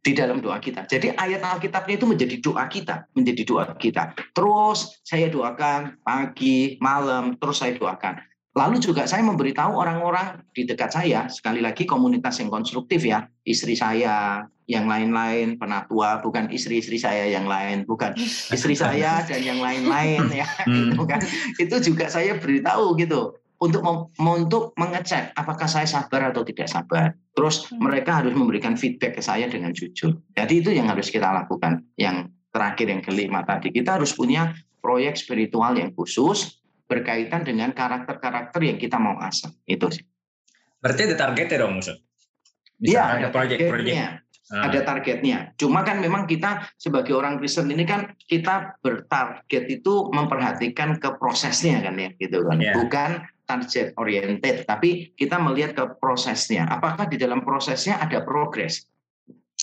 di dalam doa kita. Jadi ayat Alkitabnya itu menjadi doa kita, menjadi doa kita. Terus saya doakan pagi, malam, terus saya doakan. Lalu juga saya memberitahu orang-orang di dekat saya, sekali lagi komunitas yang konstruktif ya, istri saya, yang lain-lain, penatua, bukan istri-istri saya yang lain, bukan istri saya dan yang lain-lain ya, itu kan. Itu juga saya beritahu gitu untuk untuk mengecek apakah saya sabar atau tidak sabar. Terus hmm. mereka harus memberikan feedback ke saya dengan jujur. Jadi itu yang harus kita lakukan. Yang terakhir yang kelima tadi kita harus punya proyek spiritual yang khusus berkaitan dengan karakter-karakter yang kita mau asah. Itu sih. Berarti ada targetnya dong, Musa? Iya, ada proyek-proyeknya. Ah. Ada targetnya. Cuma kan memang kita sebagai orang Kristen ini kan kita bertarget itu memperhatikan ke prosesnya kan ya gitu kan. Yeah. Bukan target oriented, tapi kita melihat ke prosesnya. Apakah di dalam prosesnya ada progres?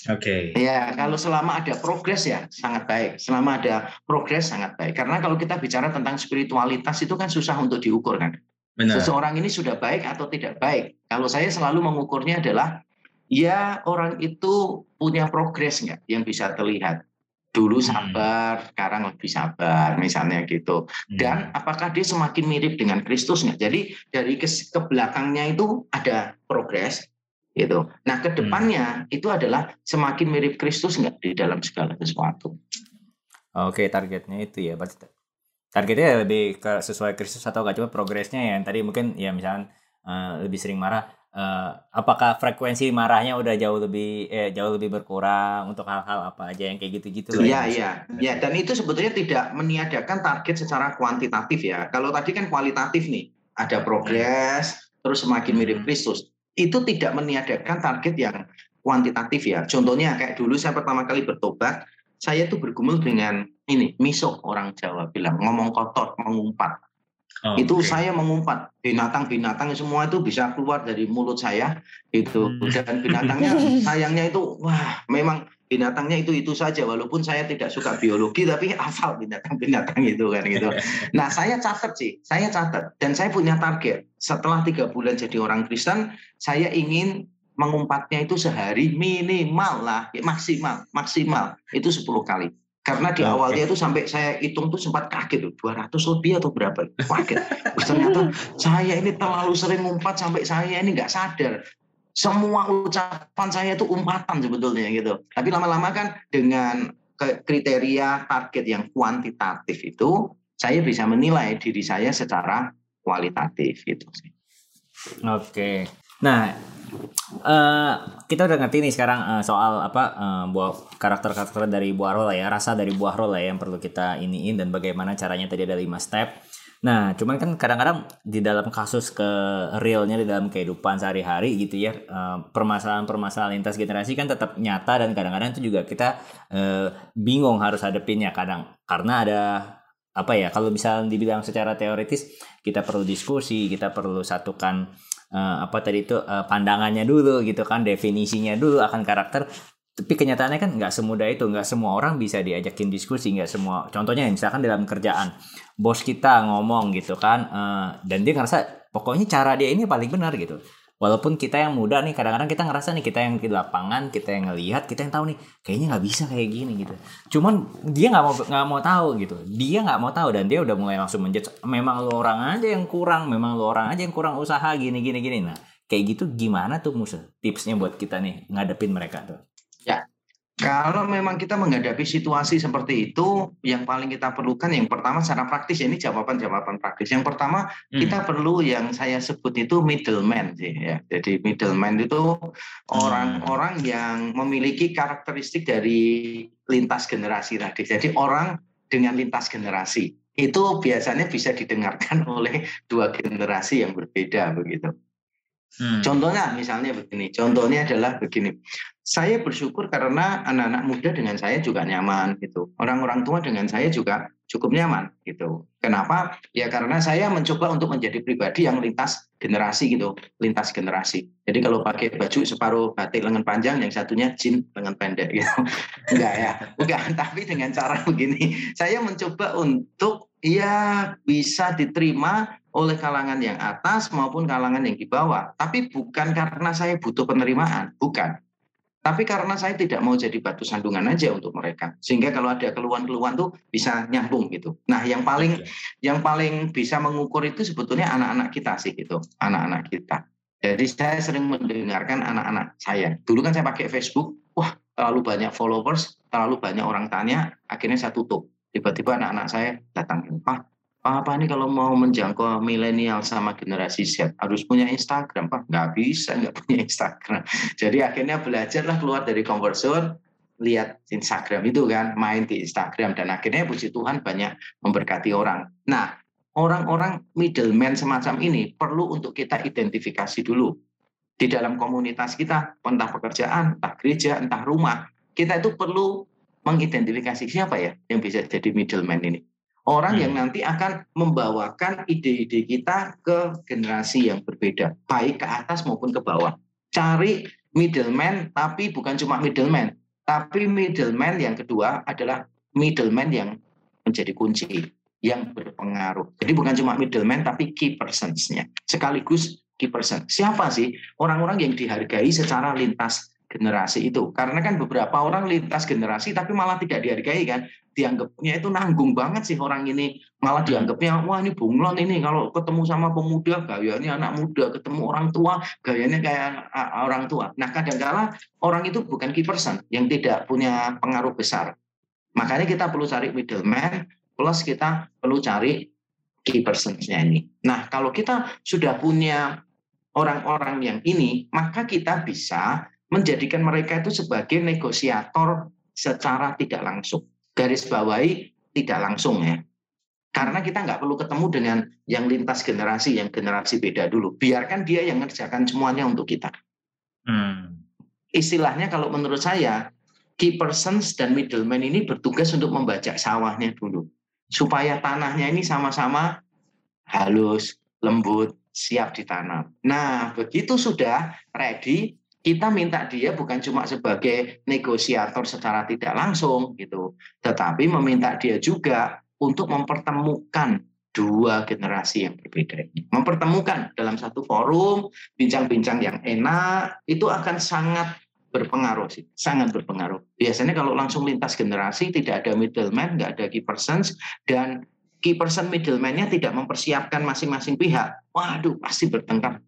Oke. Okay. Ya, kalau selama ada progres ya sangat baik. Selama ada progres sangat baik. Karena kalau kita bicara tentang spiritualitas itu kan susah untuk diukur kan. Benar. Seseorang ini sudah baik atau tidak baik. Kalau saya selalu mengukurnya adalah ya orang itu punya progres nggak yang bisa terlihat. Dulu hmm. sabar, hmm. sekarang lebih sabar, misalnya gitu. Hmm. Dan apakah dia semakin mirip dengan Kristus nggak? Jadi dari ke, ke belakangnya itu ada progres, gitu. Nah, ke depannya hmm. itu adalah semakin mirip Kristus nggak di dalam segala sesuatu. Oke, targetnya itu ya, berarti targetnya lebih ke sesuai Kristus atau gak cuma progresnya yang tadi mungkin ya misalnya uh, lebih sering marah uh, apakah frekuensi marahnya udah jauh lebih eh, jauh lebih berkurang untuk hal-hal apa aja yang kayak gitu-gitu Iya, iya. Ya, dan itu sebetulnya tidak meniadakan target secara kuantitatif ya. Kalau tadi kan kualitatif nih, ada progres terus semakin mirip hmm. Kristus itu tidak meniadakan target yang kuantitatif ya. Contohnya kayak dulu saya pertama kali bertobat, saya tuh bergumul dengan ini, miso orang Jawa bilang, ngomong kotor, mengumpat. Oh, itu okay. saya mengumpat. Binatang-binatang semua itu bisa keluar dari mulut saya itu hmm. dan binatangnya sayangnya itu wah memang binatangnya itu itu saja. Walaupun saya tidak suka biologi tapi hafal binatang-binatang itu kan gitu. Nah saya catat sih, saya catat. Dan saya punya target. Setelah tiga bulan jadi orang Kristen saya ingin mengumpatnya itu sehari minimal lah maksimal maksimal. Itu 10 kali karena di awalnya itu sampai saya hitung tuh sempat kaget tuh 200 lebih atau berapa kaget ternyata saya ini terlalu sering ngumpat sampai saya ini nggak sadar semua ucapan saya itu umpatan sebetulnya gitu. Tapi lama-lama kan dengan kriteria target yang kuantitatif itu, saya bisa menilai diri saya secara kualitatif gitu sih. Oke. Nah, uh, kita udah ngerti nih sekarang uh, soal apa uh, buah karakter-karakter dari buah roh ya, rasa dari buah roh lah ya yang perlu kita iniin dan bagaimana caranya tadi ada lima step. Nah, cuman kan kadang-kadang di dalam kasus ke realnya di dalam kehidupan sehari-hari gitu ya, eh, permasalahan-permasalahan lintas generasi kan tetap nyata dan kadang-kadang itu juga kita uh, bingung harus hadepinnya kadang karena ada apa ya kalau bisa dibilang secara teoritis kita perlu diskusi, kita perlu satukan uh, apa tadi itu uh, pandangannya dulu gitu kan, definisinya dulu akan karakter. Tapi kenyataannya kan nggak semudah itu nggak semua orang bisa diajakin diskusi nggak semua. Contohnya misalkan dalam kerjaan bos kita ngomong gitu kan uh, dan dia ngerasa pokoknya cara dia ini paling benar gitu walaupun kita yang muda nih kadang-kadang kita ngerasa nih kita yang di lapangan kita yang ngelihat kita yang tahu nih kayaknya nggak bisa kayak gini gitu. Cuman dia nggak mau nggak mau tahu gitu. Dia nggak mau tahu dan dia udah mulai langsung menjudge memang lo orang aja yang kurang memang lo orang aja yang kurang usaha gini gini gini. Nah kayak gitu gimana tuh musuh tipsnya buat kita nih ngadepin mereka tuh kalau memang kita menghadapi situasi seperti itu, yang paling kita perlukan yang pertama secara praktis ya, ini jawaban-jawaban praktis. Yang pertama hmm. kita perlu yang saya sebut itu middleman sih ya. Jadi middleman itu orang-orang hmm. yang memiliki karakteristik dari lintas generasi tadi. Jadi orang dengan lintas generasi itu biasanya bisa didengarkan oleh dua generasi yang berbeda begitu. Hmm. Contohnya misalnya begini, contohnya adalah begini. Saya bersyukur karena anak-anak muda dengan saya juga nyaman gitu. Orang-orang tua dengan saya juga cukup nyaman gitu. Kenapa? Ya karena saya mencoba untuk menjadi pribadi yang lintas generasi gitu, lintas generasi. Jadi kalau pakai baju separuh batik lengan panjang, yang satunya jin lengan pendek gitu. Enggak ya, enggak. Tapi dengan cara begini, saya mencoba untuk ya bisa diterima oleh kalangan yang atas maupun kalangan yang di bawah. Tapi bukan karena saya butuh penerimaan, bukan. Tapi karena saya tidak mau jadi batu sandungan aja untuk mereka. Sehingga kalau ada keluhan-keluhan tuh bisa nyambung gitu. Nah, yang paling yang paling bisa mengukur itu sebetulnya anak-anak kita sih gitu, anak-anak kita. Jadi saya sering mendengarkan anak-anak saya. Dulu kan saya pakai Facebook, wah terlalu banyak followers, terlalu banyak orang tanya, akhirnya saya tutup. Tiba-tiba anak-anak saya datang, Pak, apa nih kalau mau menjangkau milenial sama generasi Z? Harus punya Instagram pak. Nggak bisa nggak punya Instagram. Jadi akhirnya belajarlah keluar dari comfort zone lihat Instagram itu kan main di Instagram. Dan akhirnya puji Tuhan banyak memberkati orang. Nah orang-orang middleman semacam ini perlu untuk kita identifikasi dulu. Di dalam komunitas kita entah pekerjaan entah gereja entah rumah kita itu perlu mengidentifikasi siapa ya yang bisa jadi middleman ini Orang hmm. yang nanti akan membawakan ide-ide kita ke generasi yang berbeda, baik ke atas maupun ke bawah. Cari middleman tapi bukan cuma middleman, tapi middleman yang kedua adalah middleman yang menjadi kunci yang berpengaruh. Jadi bukan cuma middleman tapi key persons-nya. Sekaligus key person. Siapa sih orang-orang yang dihargai secara lintas generasi itu? Karena kan beberapa orang lintas generasi tapi malah tidak dihargai kan. Dianggapnya itu nanggung banget sih orang ini. Malah dianggapnya wah ini bunglon ini kalau ketemu sama pemuda gayanya anak muda, ketemu orang tua gayanya kayak orang tua. Nah kadang-kala orang itu bukan key person yang tidak punya pengaruh besar. Makanya kita perlu cari middleman plus kita perlu cari key persons-nya ini. Nah, kalau kita sudah punya orang-orang yang ini, maka kita bisa menjadikan mereka itu sebagai negosiator secara tidak langsung. Garis bawahi tidak langsung ya. Karena kita nggak perlu ketemu dengan yang lintas generasi, yang generasi beda dulu. Biarkan dia yang mengerjakan semuanya untuk kita. Hmm. Istilahnya kalau menurut saya, key persons dan middleman ini bertugas untuk membajak sawahnya dulu supaya tanahnya ini sama-sama halus, lembut, siap ditanam. Nah, begitu sudah ready, kita minta dia bukan cuma sebagai negosiator secara tidak langsung gitu, tetapi meminta dia juga untuk mempertemukan dua generasi yang berbeda ini. Mempertemukan dalam satu forum, bincang-bincang yang enak, itu akan sangat berpengaruh sih, sangat berpengaruh. Biasanya kalau langsung lintas generasi tidak ada middleman, nggak ada key persons dan key person middleman-nya tidak mempersiapkan masing-masing pihak. Waduh, pasti bertengkar,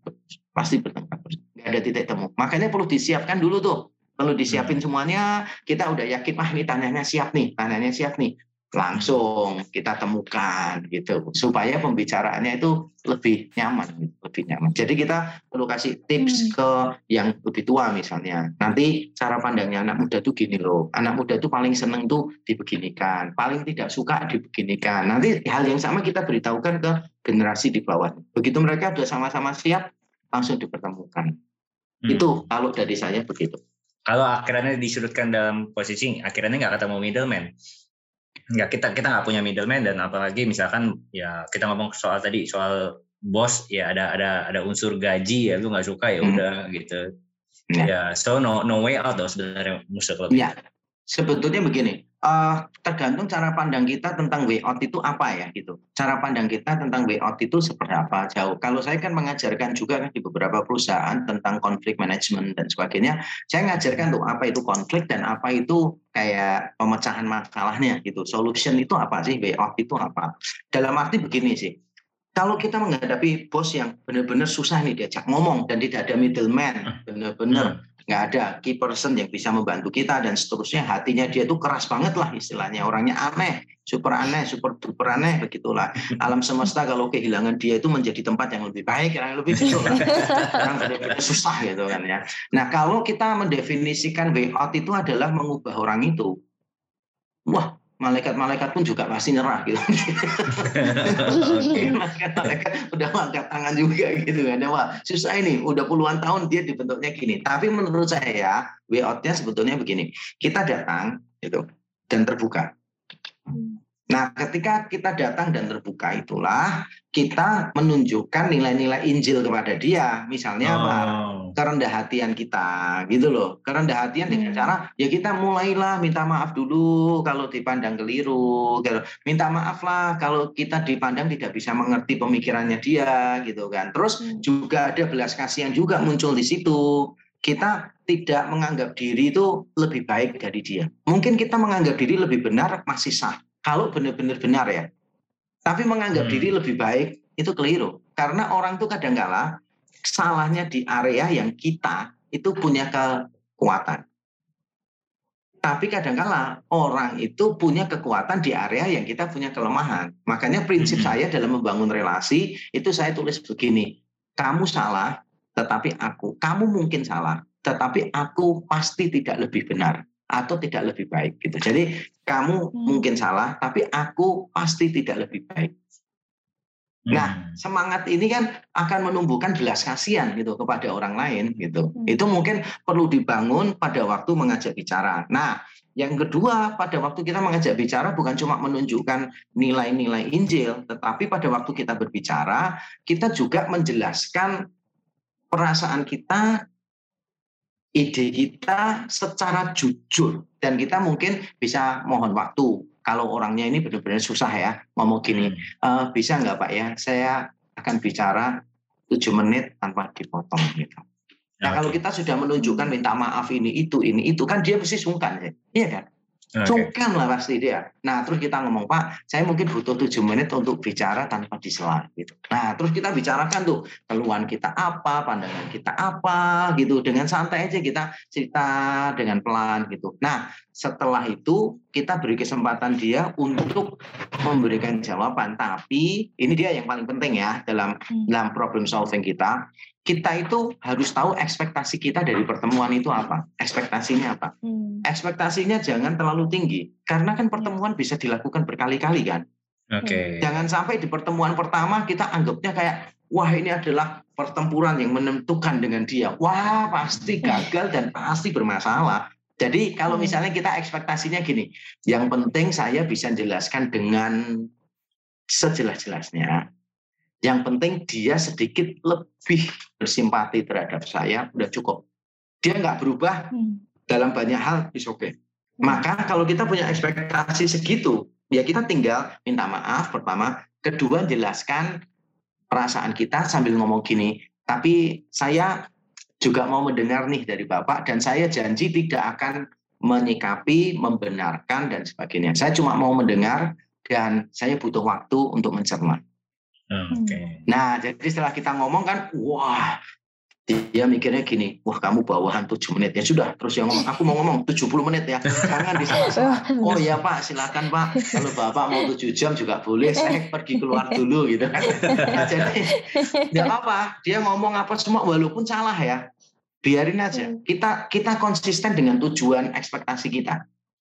pasti bertengkar, nggak ada titik temu. Makanya perlu disiapkan dulu tuh. Perlu disiapin hmm. semuanya, kita udah yakin, ah ini tanyanya siap nih, tanyanya siap nih langsung kita temukan gitu supaya pembicaraannya itu lebih nyaman gitu, lebih nyaman. Jadi kita perlu kasih tips hmm. ke yang lebih tua misalnya. Nanti cara pandangnya anak muda tuh gini loh. Anak muda tuh paling seneng tuh dibeginikan, paling tidak suka dibeginikan. Nanti hal yang sama kita beritahukan ke generasi di bawah. Begitu mereka sudah sama-sama siap langsung dipertemukan. Hmm. Itu kalau dari saya begitu. Kalau akhirnya disurutkan dalam posisi akhirnya nggak ketemu middleman, nggak kita kita nggak punya middleman dan apalagi misalkan ya kita ngomong soal tadi soal bos ya ada ada ada unsur gaji ya lu nggak suka ya hmm. udah hmm. gitu ya yeah, so no no way out sebenarnya musuh ya sebetulnya begini uh, tergantung cara pandang kita tentang way out itu apa ya gitu. Cara pandang kita tentang way out itu seperti apa jauh. Kalau saya kan mengajarkan juga kan di beberapa perusahaan tentang konflik manajemen dan sebagainya. Saya mengajarkan tuh apa itu konflik dan apa itu kayak pemecahan masalahnya gitu. Solution itu apa sih? Way out itu apa? Dalam arti begini sih. Kalau kita menghadapi bos yang benar-benar susah nih diajak ngomong dan tidak ada middleman, hmm. benar-benar hmm nggak ada key person yang bisa membantu kita dan seterusnya. Hatinya dia tuh keras banget lah istilahnya. Orangnya aneh super aneh super duper aneh begitulah. Alam semesta kalau kehilangan dia itu menjadi tempat yang lebih baik yang lebih gitu lah. Orang susah gitu kan ya. Nah kalau kita mendefinisikan way out itu adalah mengubah orang itu wah malaikat-malaikat pun juga pasti nyerah gitu. Malaikat-malaikat udah angkat tangan juga gitu kan. Wah, susah ini, udah puluhan tahun dia dibentuknya gini. Tapi menurut saya, way out-nya sebetulnya begini. Kita datang gitu dan terbuka. Nah, ketika kita datang dan terbuka itulah kita menunjukkan nilai-nilai Injil kepada dia. Misalnya oh. apa? Kerendah hatian kita, gitu loh. Kerendah hatian dengan hmm. cara ya kita mulailah minta maaf dulu kalau dipandang keliru, gitu. Minta maaf lah kalau kita dipandang tidak bisa mengerti pemikirannya dia, gitu kan. Terus hmm. juga ada belas kasihan juga muncul di situ kita tidak menganggap diri itu lebih baik dari dia. Mungkin kita menganggap diri lebih benar masih sah kalau benar-benar benar ya. Tapi menganggap hmm. diri lebih baik itu keliru. Karena orang itu kadang kala salahnya di area yang kita itu punya kekuatan. Tapi kadang-kala orang itu punya kekuatan di area yang kita punya kelemahan. Makanya prinsip hmm. saya dalam membangun relasi itu saya tulis begini. Kamu salah, tetapi aku. Kamu mungkin salah, tetapi aku pasti tidak lebih benar atau tidak lebih baik gitu. Jadi kamu hmm. mungkin salah, tapi aku pasti tidak lebih baik. Nah, hmm. semangat ini kan akan menumbuhkan belas kasihan gitu kepada orang lain gitu. Hmm. Itu mungkin perlu dibangun pada waktu mengajak bicara. Nah, yang kedua, pada waktu kita mengajak bicara bukan cuma menunjukkan nilai-nilai Injil, tetapi pada waktu kita berbicara, kita juga menjelaskan perasaan kita ide kita secara jujur. Dan kita mungkin bisa mohon waktu. Kalau orangnya ini benar-benar susah ya ngomong gini. E, bisa nggak pak ya? Saya akan bicara tujuh menit tanpa dipotong gitu. Nah okay. kalau kita sudah menunjukkan minta maaf ini itu ini itu kan dia pasti sungkan ya? Iya kan Okay. Sungkan lah pasti dia. Nah terus kita ngomong Pak, saya mungkin butuh tujuh menit untuk bicara tanpa disela gitu. Nah terus kita bicarakan tuh keluhan kita apa, pandangan kita apa gitu. Dengan santai aja kita cerita dengan pelan gitu. Nah setelah itu kita beri kesempatan dia untuk memberikan jawaban. Tapi ini dia yang paling penting ya dalam hmm. dalam problem solving kita kita itu harus tahu ekspektasi kita dari pertemuan itu apa. Ekspektasinya apa? Hmm. Ekspektasinya jangan terlalu tinggi karena kan pertemuan bisa dilakukan berkali-kali kan. Oke. Okay. Jangan sampai di pertemuan pertama kita anggapnya kayak wah ini adalah pertempuran yang menentukan dengan dia. Wah, pasti gagal dan pasti bermasalah. Jadi kalau hmm. misalnya kita ekspektasinya gini, yang penting saya bisa jelaskan dengan sejelas-jelasnya yang penting dia sedikit lebih bersimpati terhadap saya, udah cukup. Dia nggak berubah hmm. dalam banyak hal, is oke. Okay. Hmm. Maka kalau kita punya ekspektasi segitu, ya kita tinggal minta maaf pertama, kedua jelaskan perasaan kita sambil ngomong gini, tapi saya juga mau mendengar nih dari Bapak dan saya janji tidak akan menyikapi, membenarkan dan sebagainya. Saya cuma mau mendengar dan saya butuh waktu untuk mencerna. Hmm. Okay. Nah, jadi setelah kita ngomong kan, wah, dia mikirnya gini, wah kamu bawahan 7 menit. Ya sudah terus yang ngomong aku mau ngomong 70 menit ya jangan di sana. Oh. Ya pak silakan pak. Kalau bapak mau 7 jam juga boleh saya pergi keluar dulu gitu kan. Nah, jadi nggak apa dia ngomong apa semua walaupun salah ya. Biarin aja. Hmm. kita kita konsisten dengan tujuan ekspektasi kita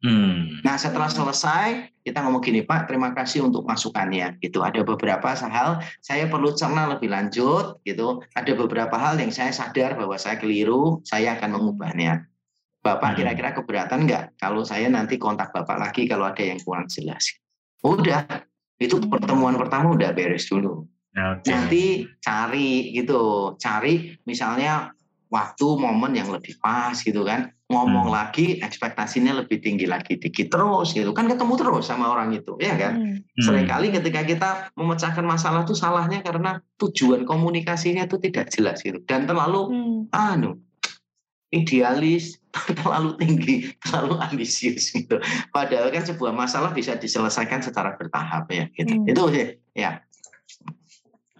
Hmm. Nah setelah selesai kita ngomong gini Pak, terima kasih untuk masukannya. Gitu ada beberapa hal saya perlu cerna lebih lanjut. Gitu ada beberapa hal yang saya sadar bahwa saya keliru, saya akan mengubahnya. Bapak hmm. kira-kira keberatan nggak kalau saya nanti kontak Bapak lagi kalau ada yang kurang jelas? Udah, itu hmm. pertemuan pertama udah beres dulu. Okay. Nanti cari gitu, cari misalnya waktu momen yang lebih pas gitu kan ngomong hmm. lagi ekspektasinya lebih tinggi lagi dikit terus gitu kan ketemu terus sama orang itu ya kan hmm. sering kali ketika kita memecahkan masalah itu salahnya karena tujuan komunikasinya itu tidak jelas gitu dan terlalu hmm. anu idealis terlalu tinggi terlalu ambisius gitu padahal kan sebuah masalah bisa diselesaikan secara bertahap ya gitu hmm. itu sih ya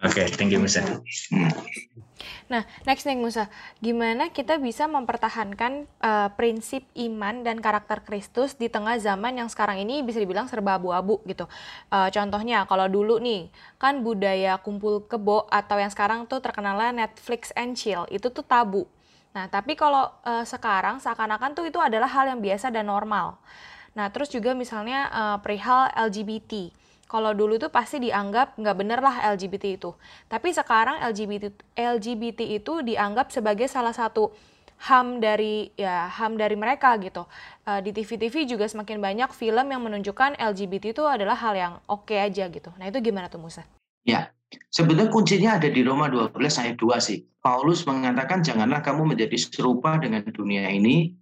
oke okay, thank you Musa hmm. Nah, next nih Musa, gimana kita bisa mempertahankan uh, prinsip iman dan karakter Kristus di tengah zaman yang sekarang ini bisa dibilang serba abu-abu gitu. Uh, contohnya kalau dulu nih, kan budaya kumpul kebo atau yang sekarang tuh terkenalnya Netflix and chill, itu tuh tabu. Nah, tapi kalau uh, sekarang seakan-akan tuh itu adalah hal yang biasa dan normal. Nah, terus juga misalnya uh, perihal LGBT kalau dulu tuh pasti dianggap nggak bener lah LGBT itu. Tapi sekarang LGBT LGBT itu dianggap sebagai salah satu ham dari ya ham dari mereka gitu. Uh, di TV-TV juga semakin banyak film yang menunjukkan LGBT itu adalah hal yang oke okay aja gitu. Nah itu gimana tuh Musa? Ya, sebenarnya kuncinya ada di Roma 12 ayat 2 sih. Paulus mengatakan janganlah kamu menjadi serupa dengan dunia ini,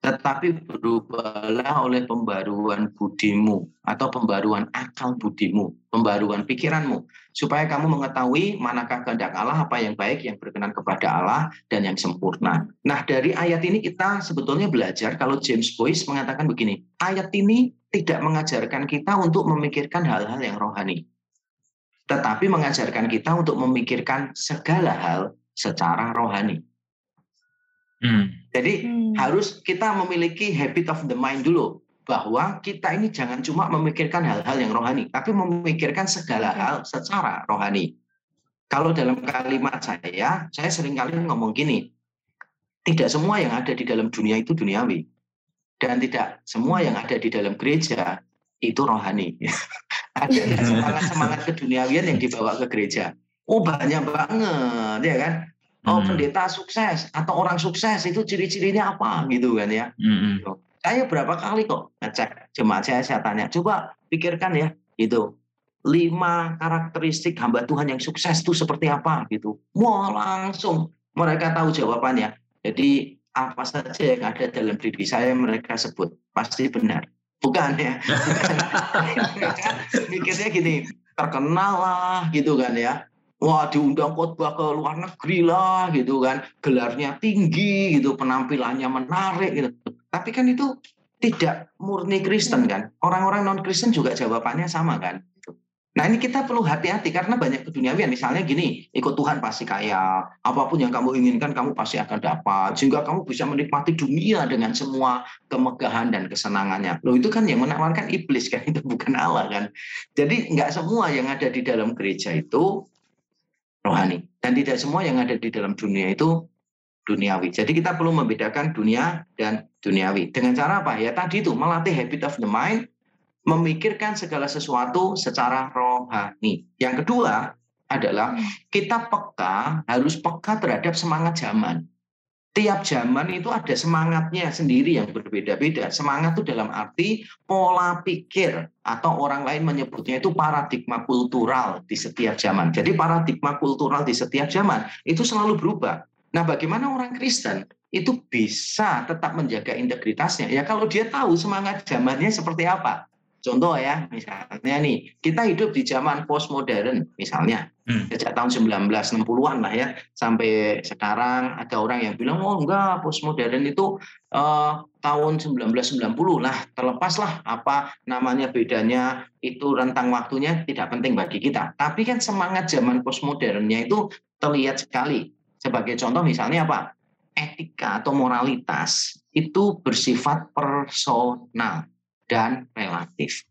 tetapi berubahlah oleh pembaruan budimu atau pembaruan akal budimu, pembaruan pikiranmu, supaya kamu mengetahui manakah kehendak Allah, apa yang baik, yang berkenan kepada Allah, dan yang sempurna. Nah, dari ayat ini kita sebetulnya belajar kalau James Boyce mengatakan begini, ayat ini tidak mengajarkan kita untuk memikirkan hal-hal yang rohani, tetapi mengajarkan kita untuk memikirkan segala hal secara rohani. Hmm. Jadi hmm. harus kita memiliki habit of the mind dulu bahwa kita ini jangan cuma memikirkan hal-hal yang rohani, tapi memikirkan segala hal secara rohani. Kalau dalam kalimat saya, saya sering kali ngomong gini, tidak semua yang ada di dalam dunia itu duniawi. Dan tidak semua yang ada di dalam gereja itu rohani. ada semangat-semangat keduniawian yang dibawa ke gereja. Oh banyak banget, ya kan? Oh, hmm. pendeta sukses atau orang sukses itu ciri-cirinya apa gitu kan ya. Hmm. Saya berapa kali kok ngecek jemaat saya saya tanya, coba pikirkan ya itu lima karakteristik hamba Tuhan yang sukses itu seperti apa gitu. Wah langsung mereka tahu jawabannya. Jadi apa saja yang ada dalam diri saya mereka sebut pasti benar. Bukan ya. Mikirnya gini, terkenal lah gitu kan ya. Wah diundang khotbah ke luar negeri lah gitu kan. Gelarnya tinggi gitu, penampilannya menarik gitu. Tapi kan itu tidak murni Kristen kan. Orang-orang non-Kristen juga jawabannya sama kan. Nah ini kita perlu hati-hati karena banyak keduniawian. Misalnya gini, ikut Tuhan pasti kaya. Apa pun yang kamu inginkan kamu pasti akan dapat. Sehingga kamu bisa menikmati dunia dengan semua kemegahan dan kesenangannya. Loh itu kan yang menawarkan iblis kan, itu bukan Allah kan. Jadi nggak semua yang ada di dalam gereja itu rohani. Dan tidak semua yang ada di dalam dunia itu duniawi. Jadi kita perlu membedakan dunia dan duniawi. Dengan cara apa? Ya tadi itu melatih habit of the mind, memikirkan segala sesuatu secara rohani. Yang kedua adalah hmm. kita peka, harus peka terhadap semangat zaman. Tiap zaman itu ada semangatnya sendiri yang berbeda-beda. Semangat itu dalam arti pola pikir atau orang lain menyebutnya itu paradigma kultural di setiap zaman. Jadi paradigma kultural di setiap zaman itu selalu berubah. Nah, bagaimana orang Kristen itu bisa tetap menjaga integritasnya? Ya kalau dia tahu semangat zamannya seperti apa. Contoh ya, misalnya nih, kita hidup di zaman postmodern, misalnya. Hmm. Sejak tahun 1960-an lah ya, sampai sekarang ada orang yang bilang, oh enggak, postmodern itu uh, tahun 1990 lah, terlepas lah apa namanya bedanya, itu rentang waktunya tidak penting bagi kita. Tapi kan semangat zaman postmodernnya itu terlihat sekali. Sebagai contoh misalnya apa? Etika atau moralitas itu bersifat personal dan relatif.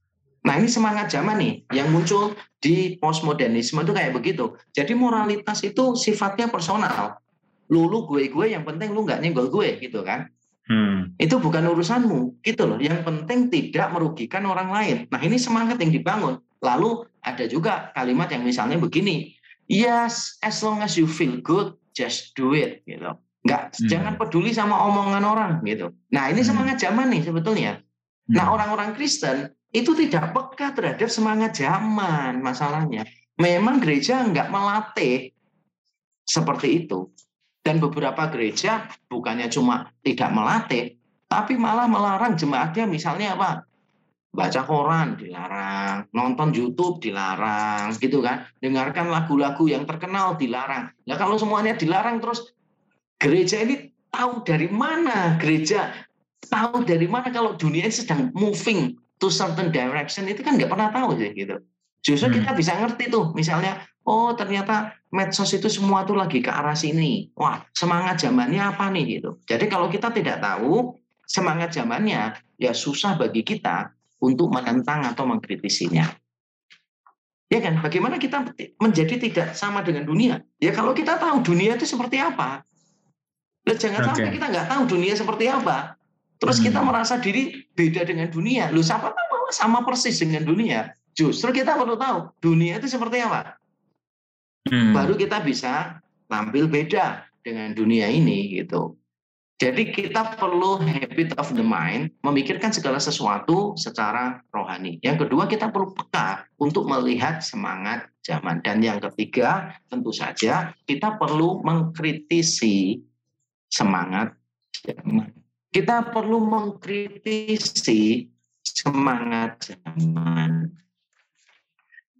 Nah ini semangat zaman nih yang muncul di postmodernisme itu kayak begitu. Jadi moralitas itu sifatnya personal. Lulu gue gue yang penting lu nggak nyenggol gue gitu kan. Hmm. Itu bukan urusanmu gitu loh. Yang penting tidak merugikan orang lain. Nah ini semangat yang dibangun. Lalu ada juga kalimat yang misalnya begini. Yes, as long as you feel good, just do it gitu. Nggak, hmm. jangan peduli sama omongan orang gitu. Nah ini hmm. semangat zaman nih sebetulnya. Nah orang-orang Kristen itu tidak peka terhadap semangat zaman masalahnya. Memang gereja nggak melatih seperti itu. Dan beberapa gereja bukannya cuma tidak melatih, tapi malah melarang jemaatnya misalnya apa? Baca koran dilarang, nonton YouTube dilarang, gitu kan? Dengarkan lagu-lagu yang terkenal dilarang. Nah kalau semuanya dilarang terus gereja ini tahu dari mana gereja tahu dari mana kalau dunia ini sedang moving to certain direction itu kan nggak pernah tahu sih gitu. Justru hmm. kita bisa ngerti tuh misalnya oh ternyata medsos itu semua tuh lagi ke arah sini. Wah, semangat zamannya apa nih gitu. Jadi kalau kita tidak tahu semangat zamannya ya susah bagi kita untuk menentang atau mengkritisinya. Ya kan? Bagaimana kita menjadi tidak sama dengan dunia? Ya kalau kita tahu dunia itu seperti apa. jangan okay. sampai kita nggak tahu dunia seperti apa. Terus hmm. kita merasa diri beda dengan dunia. Lu siapa tahu sama persis dengan dunia. Justru kita perlu tahu dunia itu seperti apa. Hmm. Baru kita bisa tampil beda dengan dunia ini gitu. Jadi kita perlu habit of the mind, memikirkan segala sesuatu secara rohani. Yang kedua kita perlu peka untuk melihat semangat zaman. Dan yang ketiga tentu saja kita perlu mengkritisi semangat zaman kita perlu mengkritisi semangat zaman.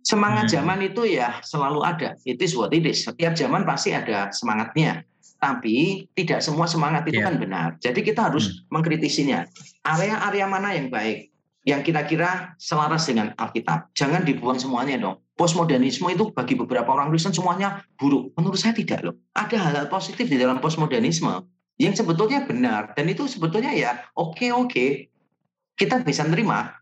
Semangat hmm. zaman itu ya selalu ada. It is what it is. Setiap zaman pasti ada semangatnya. Tapi tidak semua semangat itu yeah. kan benar. Jadi kita harus hmm. mengkritisinya. Area-area mana yang baik? Yang kira-kira selaras dengan Alkitab. Jangan dibuang semuanya dong. Postmodernisme itu bagi beberapa orang Kristen semuanya buruk. Menurut saya tidak loh. Ada hal-hal positif di dalam postmodernisme yang sebetulnya benar dan itu sebetulnya ya oke oke kita bisa nerima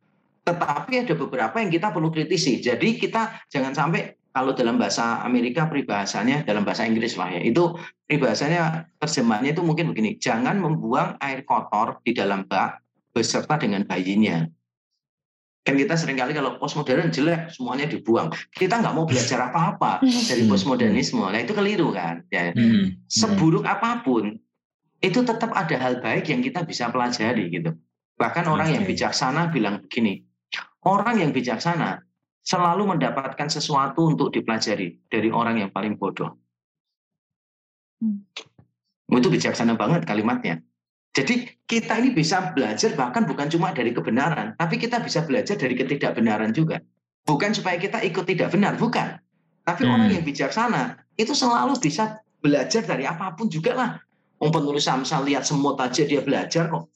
tetapi ada beberapa yang kita perlu kritisi. Jadi kita jangan sampai kalau dalam bahasa Amerika peribahasanya dalam bahasa Inggris lah ya itu peribahasanya terjemahnya itu mungkin begini jangan membuang air kotor di dalam bak beserta dengan bayinya. Kan kita sering kali kalau postmodern jelek semuanya dibuang. Kita nggak mau belajar apa-apa dari postmodernisme. Nah itu keliru kan ya. Hmm. seburuk apa pun itu tetap ada hal baik yang kita bisa pelajari gitu. Bahkan okay. orang yang bijaksana bilang begini, orang yang bijaksana selalu mendapatkan sesuatu untuk dipelajari dari orang yang paling bodoh. Hmm. Itu bijaksana banget kalimatnya. Jadi kita ini bisa belajar bahkan bukan cuma dari kebenaran, tapi kita bisa belajar dari ketidakbenaran juga. Bukan supaya kita ikut tidak benar, bukan. Tapi hmm. orang yang bijaksana itu selalu bisa belajar dari apa pun juga lah. Om penulis Samsal lihat semut aja dia belajar kok.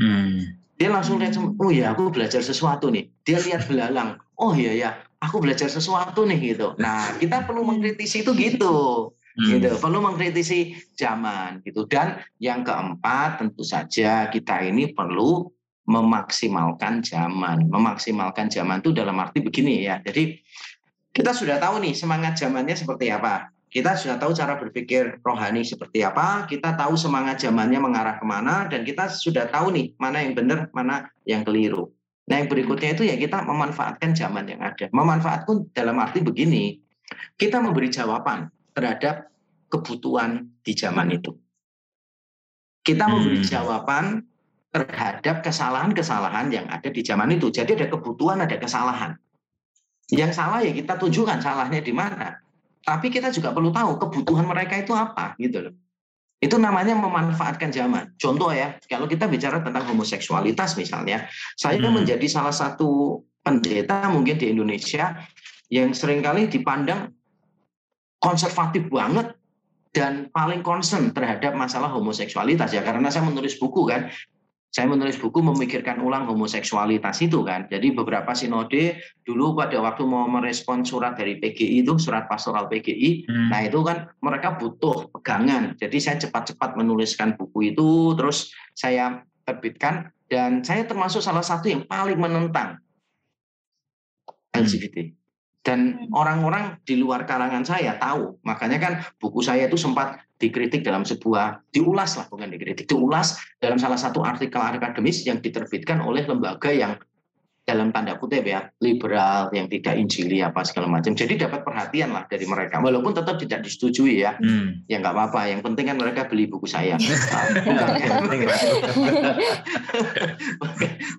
Hmm. Dia langsung lihat, oh ya aku belajar sesuatu nih. Dia lihat belalang, oh iya ya aku belajar sesuatu nih gitu. Nah kita perlu mengkritisi itu gitu hmm. gitu perlu mengkritisi zaman gitu dan yang keempat tentu saja kita ini perlu memaksimalkan zaman memaksimalkan zaman itu dalam arti begini ya jadi kita sudah tahu nih semangat zamannya seperti apa kita sudah tahu cara berpikir rohani seperti apa, kita tahu semangat zamannya mengarah ke mana, dan kita sudah tahu nih mana yang benar, mana yang keliru. Nah yang berikutnya itu ya kita memanfaatkan zaman yang ada. Memanfaatkan dalam arti begini, kita memberi jawaban terhadap kebutuhan di zaman itu. Kita hmm. memberi jawaban terhadap kesalahan-kesalahan yang ada di zaman itu. Jadi ada kebutuhan, ada kesalahan. Yang salah ya kita tunjukkan salahnya di mana. Tapi kita juga perlu tahu kebutuhan mereka itu apa gitu loh. Itu namanya memanfaatkan zaman. Contoh ya, kalau kita bicara tentang homoseksualitas misalnya, saya hmm. menjadi salah satu pendeta mungkin di Indonesia yang sering kali dipandang konservatif banget dan paling concern terhadap masalah homoseksualitas ya karena saya menulis buku kan saya menulis buku memikirkan ulang homoseksualitas itu kan. Jadi beberapa sinode dulu pada waktu mau merespon surat dari PGI itu, surat pastoral PGI, hmm. nah itu kan mereka butuh pegangan. Jadi saya cepat-cepat menuliskan buku itu, terus saya terbitkan, dan saya termasuk salah satu yang paling menentang LGBT. Dan hmm. orang-orang di luar kalangan saya tahu, makanya kan buku saya itu sempat dikritik dalam sebuah, diulas lah bukan dikritik, diulas dalam salah satu artikel akademis yang diterbitkan oleh lembaga yang dalam tanda kutip ya liberal yang tidak injili apa segala macam. Jadi dapat perhatian lah dari mereka. Walaupun tetap tidak disetujui ya. Hmm. ya nggak apa-apa. Yang penting kan mereka beli buku saya. Nah,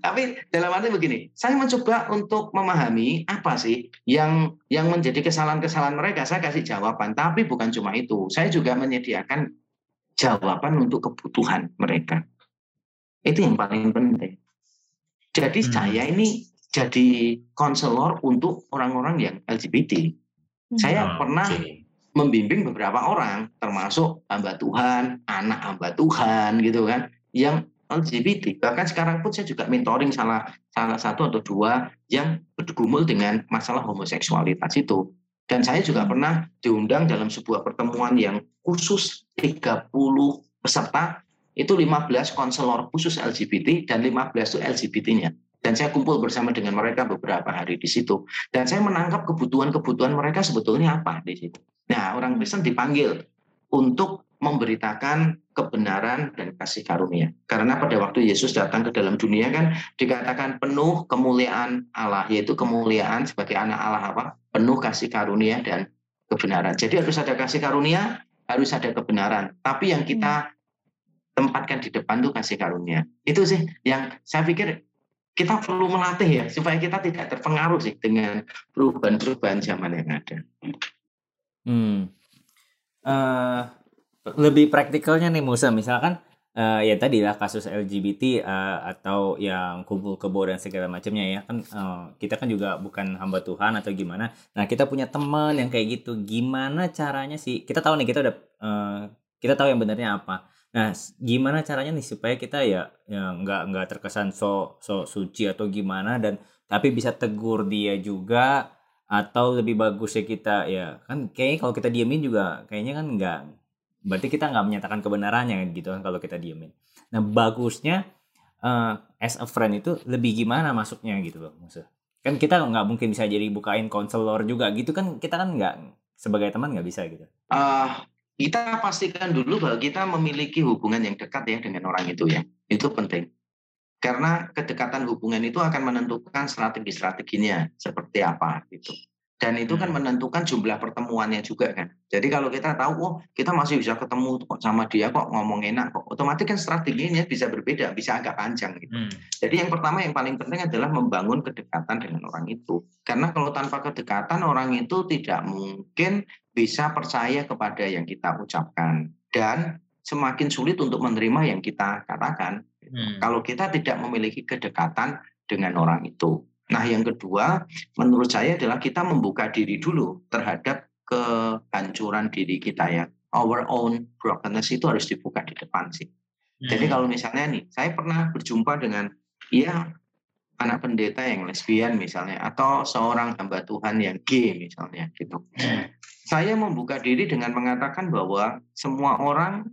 tapi dalam arti begini saya mencoba untuk memahami apa sih yang yang menjadi kesalahan-kesalahan mereka. Saya kasih jawaban tapi bukan cuma itu. Saya juga menyediakan jawaban untuk kebutuhan mereka. Itu yang paling penting jadi hmm. saya ini jadi konselor untuk orang-orang yang LGBT. Hmm. Saya oh, pernah okay. membimbing beberapa orang, termasuk hamba Tuhan, anak hamba Tuhan gitu kan, yang LGBT. Bahkan sekarang pun saya juga mentoring salah salah satu atau dua yang bergumul dengan masalah homoseksualitas itu. Dan saya juga hmm. pernah diundang dalam sebuah pertemuan yang khusus 30 peserta itu 15 konselor khusus LGBT dan 15 itu LGBT-nya. Dan saya kumpul bersama dengan mereka beberapa hari di situ. Dan saya menangkap kebutuhan-kebutuhan mereka sebetulnya apa di situ. Nah, orang Kristen dipanggil untuk memberitakan kebenaran dan kasih karunia. Karena pada waktu Yesus datang ke dalam dunia kan dikatakan penuh kemuliaan Allah, yaitu kemuliaan sebagai anak Allah apa? Penuh kasih karunia dan kebenaran. Jadi harus ada kasih karunia, harus ada kebenaran. Tapi yang kita tempatkan di depan tuh kasih karunia. Itu sih yang saya pikir kita perlu melatih ya supaya kita tidak terpengaruh sih dengan perubahan-perubahan zaman yang ada. Hmm. Uh, lebih praktikalnya nih Musa, misalkan uh, ya tadi lah kasus LGBT uh, eh, atau yang kumpul kebo dan segala macamnya ya kan uh, kita kan juga bukan hamba Tuhan atau gimana. Nah kita punya teman yang kayak gitu, gimana caranya sih? Kita tahu nih kita udah uh, kita tahu yang benarnya apa Nah, gimana caranya nih supaya kita ya, ya nggak nggak terkesan so so suci atau gimana dan tapi bisa tegur dia juga atau lebih bagus ya kita ya kan kayak kalau kita diemin juga kayaknya kan nggak berarti kita nggak menyatakan kebenarannya gitu kan kalau kita diemin. Nah bagusnya uh, as a friend itu lebih gimana masuknya gitu loh maksud. Kan kita nggak mungkin bisa jadi bukain konselor juga gitu kan kita kan nggak sebagai teman nggak bisa gitu. Uh, kita pastikan dulu bahwa kita memiliki hubungan yang dekat ya dengan orang itu ya. Itu penting. Karena kedekatan hubungan itu akan menentukan strategi-strateginya seperti apa gitu. Dan itu kan hmm. menentukan jumlah pertemuannya juga kan. Jadi kalau kita tahu, oh kita masih bisa ketemu kok sama dia kok ngomong enak kok, otomatis kan strateginya bisa berbeda, bisa agak panjang gitu. Hmm. Jadi yang pertama yang paling penting adalah membangun kedekatan dengan orang itu. Karena kalau tanpa kedekatan orang itu tidak mungkin bisa percaya kepada yang kita ucapkan. Dan semakin sulit untuk menerima yang kita katakan. Hmm. Kalau kita tidak memiliki kedekatan dengan orang itu. Nah, yang kedua, menurut saya adalah kita membuka diri dulu terhadap kehancuran diri kita ya. Our own brokenness itu harus dibuka di depan sih. Jadi hmm. kalau misalnya nih, saya pernah berjumpa dengan ya anak pendeta yang lesbian misalnya atau seorang hamba Tuhan yang gay misalnya gitu. Saya membuka diri dengan mengatakan bahwa semua orang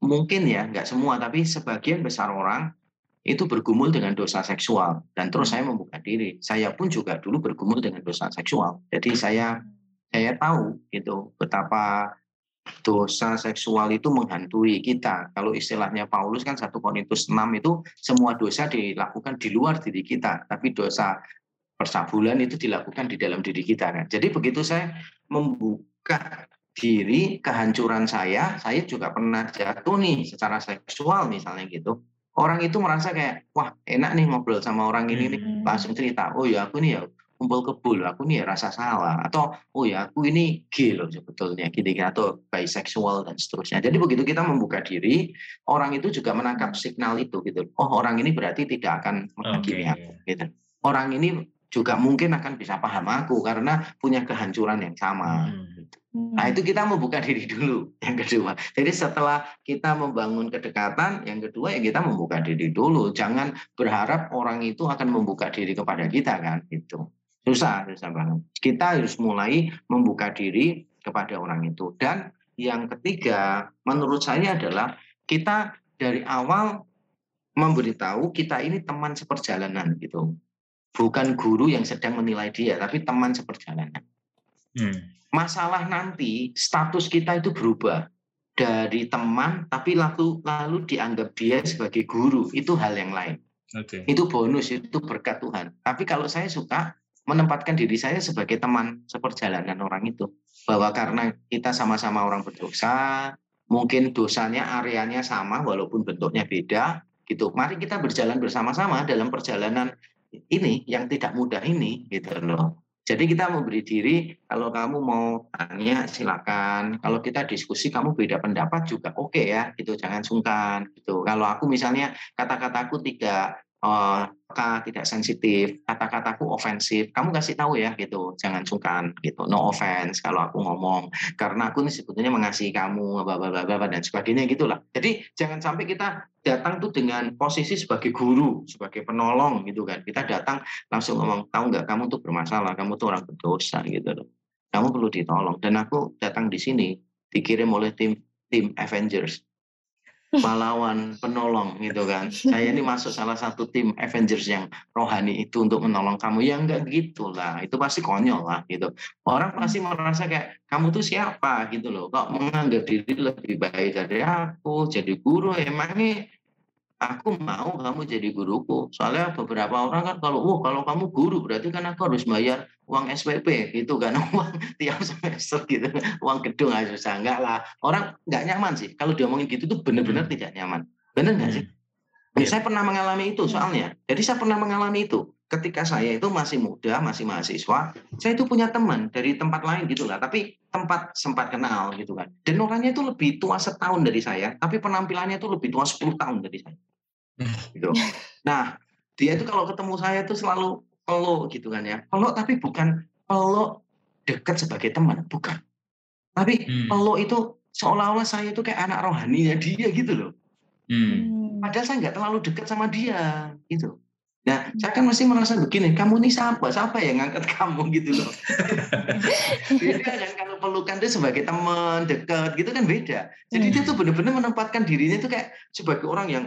mungkin ya nggak semua tapi sebagian besar orang itu bergumul dengan dosa seksual. Dan terus saya membuka diri. Saya pun juga dulu bergumul dengan dosa seksual. Jadi saya saya tahu itu betapa dosa seksual itu menghantui kita kalau istilahnya Paulus kan satu Korintus 6 itu semua dosa dilakukan di luar diri kita tapi dosa persabulan itu dilakukan di dalam diri kita kan jadi begitu saya membuka diri kehancuran saya, saya juga pernah jatuh nih secara seksual misalnya gitu. Orang itu merasa kayak, wah enak nih ngobrol sama orang ini nih, hmm. langsung cerita, oh ya aku nih ya kumpul kebul, aku nih ya rasa salah, atau oh ya aku ini gay loh sebetulnya, gitu atau bisexual dan seterusnya. Jadi begitu kita membuka diri, orang itu juga menangkap signal itu gitu. Oh orang ini berarti tidak akan menghakimi okay. aku, gitu. Orang ini juga mungkin akan bisa paham aku karena punya kehancuran yang sama. Hmm. Nah, itu kita membuka diri dulu yang kedua. Jadi setelah kita membangun kedekatan, yang kedua ya kita membuka diri dulu. Jangan berharap orang itu akan membuka diri kepada kita kan itu. Susah, susah banget. Kita harus mulai membuka diri kepada orang itu. Dan yang ketiga, menurut saya adalah kita dari awal memberitahu kita ini teman seperjalanan gitu. Bukan guru yang sedang menilai dia, tapi teman seperjalanan. Hmm masalah nanti status kita itu berubah dari teman tapi lalu lalu dianggap dia sebagai guru itu hal yang lain. Okay. Itu bonus itu berkat Tuhan. Tapi kalau saya suka menempatkan diri saya sebagai teman seperjalanan orang itu bahwa karena kita sama-sama orang berdosa, mungkin dosanya areanya sama walaupun bentuknya beda gitu. Mari kita berjalan bersama-sama dalam perjalanan ini yang tidak mudah ini gitu loh. Jadi kita memberi diri, kalau kamu mau tanya silakan. Kalau kita diskusi kamu beda pendapat juga oke okay ya, gitu. Jangan sungkan gitu. Kalau aku misalnya kata-kataku tidak uh, tidak sensitif, kata-kataku ofensif, kamu kasih tahu ya gitu, jangan sungkan gitu, no offense kalau aku ngomong, karena aku ini sebetulnya mengasihi kamu, bla bla dan sebagainya gitulah. Jadi jangan sampai kita datang tuh dengan posisi sebagai guru, sebagai penolong gitu kan. Kita datang langsung ngomong, tahu nggak kamu tuh bermasalah, kamu tuh orang berdosa gitu loh. Kamu perlu ditolong. Dan aku datang di sini dikirim oleh tim tim Avengers pahlawan penolong gitu kan. Saya ini masuk salah satu tim Avengers yang rohani itu untuk menolong kamu. Ya enggak gitu lah. Itu pasti konyol lah gitu. Orang pasti merasa kayak kamu tuh siapa gitu loh. Kok menganggap diri lebih baik dari aku. Jadi guru emangnya aku mau kamu jadi guruku. Soalnya beberapa orang kan kalau, oh kalau kamu guru berarti kan aku harus bayar uang SPP gitu kan, uang tiap semester gitu, uang gedung aja susah. Enggak lah, orang nggak nyaman sih. Kalau diomongin gitu tuh benar-benar hmm. tidak nyaman. Benar nggak sih? Hmm. Saya pernah mengalami itu soalnya. Jadi saya pernah mengalami itu. Ketika saya itu masih muda, masih mahasiswa, saya itu punya teman dari tempat lain gitu lah. Tapi tempat sempat kenal gitu kan. Dan orangnya itu lebih tua setahun dari saya, tapi penampilannya itu lebih tua 10 tahun dari saya gitu. Nah, dia itu kalau ketemu saya itu selalu peluk gitu kan ya. Peluk tapi bukan peluk dekat sebagai teman, bukan. Tapi hmm. peluk itu seolah-olah saya itu kayak anak rohaninya dia gitu loh. Hmm. Padahal saya nggak terlalu dekat sama dia gitu. Nah, saya kan masih merasa begini, kamu ini siapa? Siapa yang ngangkat kamu gitu loh. beda kan kalau pelukan itu sebagai teman dekat gitu kan beda. Jadi hmm. dia tuh benar-benar menempatkan dirinya itu kayak sebagai orang yang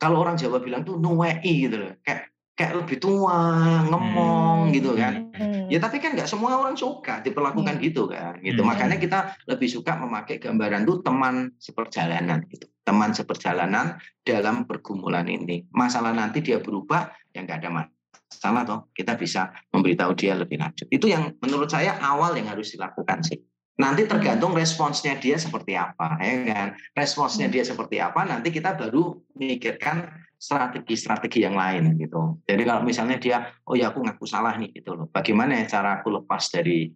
kalau orang Jawa bilang tuh nuwei gitu loh kayak kayak lebih tua ngomong hmm. gitu kan hmm. ya tapi kan nggak semua orang suka diperlakukan hmm. gitu kan gitu hmm. makanya kita lebih suka memakai gambaran tuh teman seperjalanan gitu teman seperjalanan dalam pergumulan ini masalah nanti dia berubah ya nggak ada masalah toh kita bisa memberitahu dia lebih lanjut itu yang menurut saya awal yang harus dilakukan sih Nanti tergantung responsnya dia seperti apa, ya kan? Responsnya dia seperti apa, nanti kita baru memikirkan strategi-strategi yang lain gitu. Jadi kalau misalnya dia, oh ya aku ngaku salah nih gitu loh. Bagaimana ya cara aku lepas dari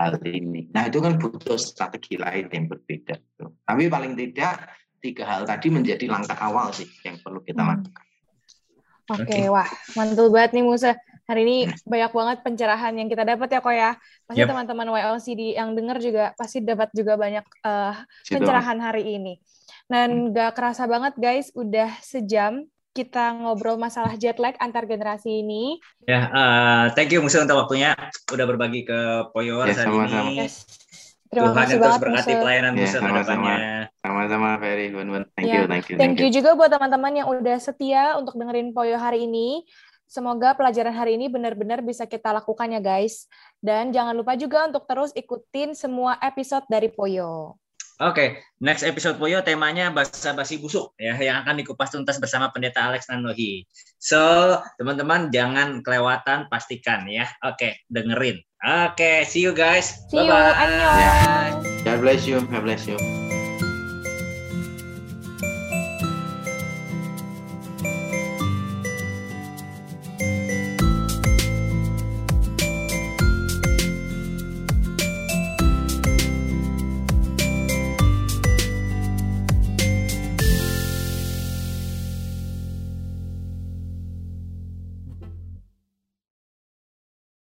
hal ini? Nah itu kan butuh strategi lain yang berbeda. Gitu. Tapi paling tidak tiga hal tadi menjadi langkah awal sih yang perlu kita Hmm. lakukan. Oke, Oke. wah mantul banget nih Musa. Hari ini banyak banget pencerahan yang kita dapat ya kok ya. Pasti Yep. teman-teman YLCD yang dengar juga pasti dapat juga banyak eh, Situ. pencerahan hari ini. Dan gak kerasa banget guys, udah sejam kita ngobrol masalah jet lag antar generasi ini. Ya, eh, thank you Musa untuk waktunya udah berbagi ke Poyor Ya, hari sama-sama. ini. Yes. Terima Tuhan kasih yang terus banget berkati Musa. pelayanan Ya, Musa ke sama-sama. depannya. Sama-sama very Wan Wan. Thank Ya, you, thank you, Thank you juga buat teman-teman yang udah setia untuk dengerin Poyo hari ini. Semoga pelajaran hari ini benar-benar bisa kita lakukan ya guys. Dan jangan lupa juga untuk terus ikutin semua episode dari Poyo. Oke, next episode Poyo temanya bahasa basi busuk ya yang akan dikupas tuntas bersama Pendeta Alex Nanohi. So, teman-teman jangan kelewatan pastikan ya. Oke, dengerin. Oke, see you guys. See you, Bye-bye. annyeong. God bless you. God bless you.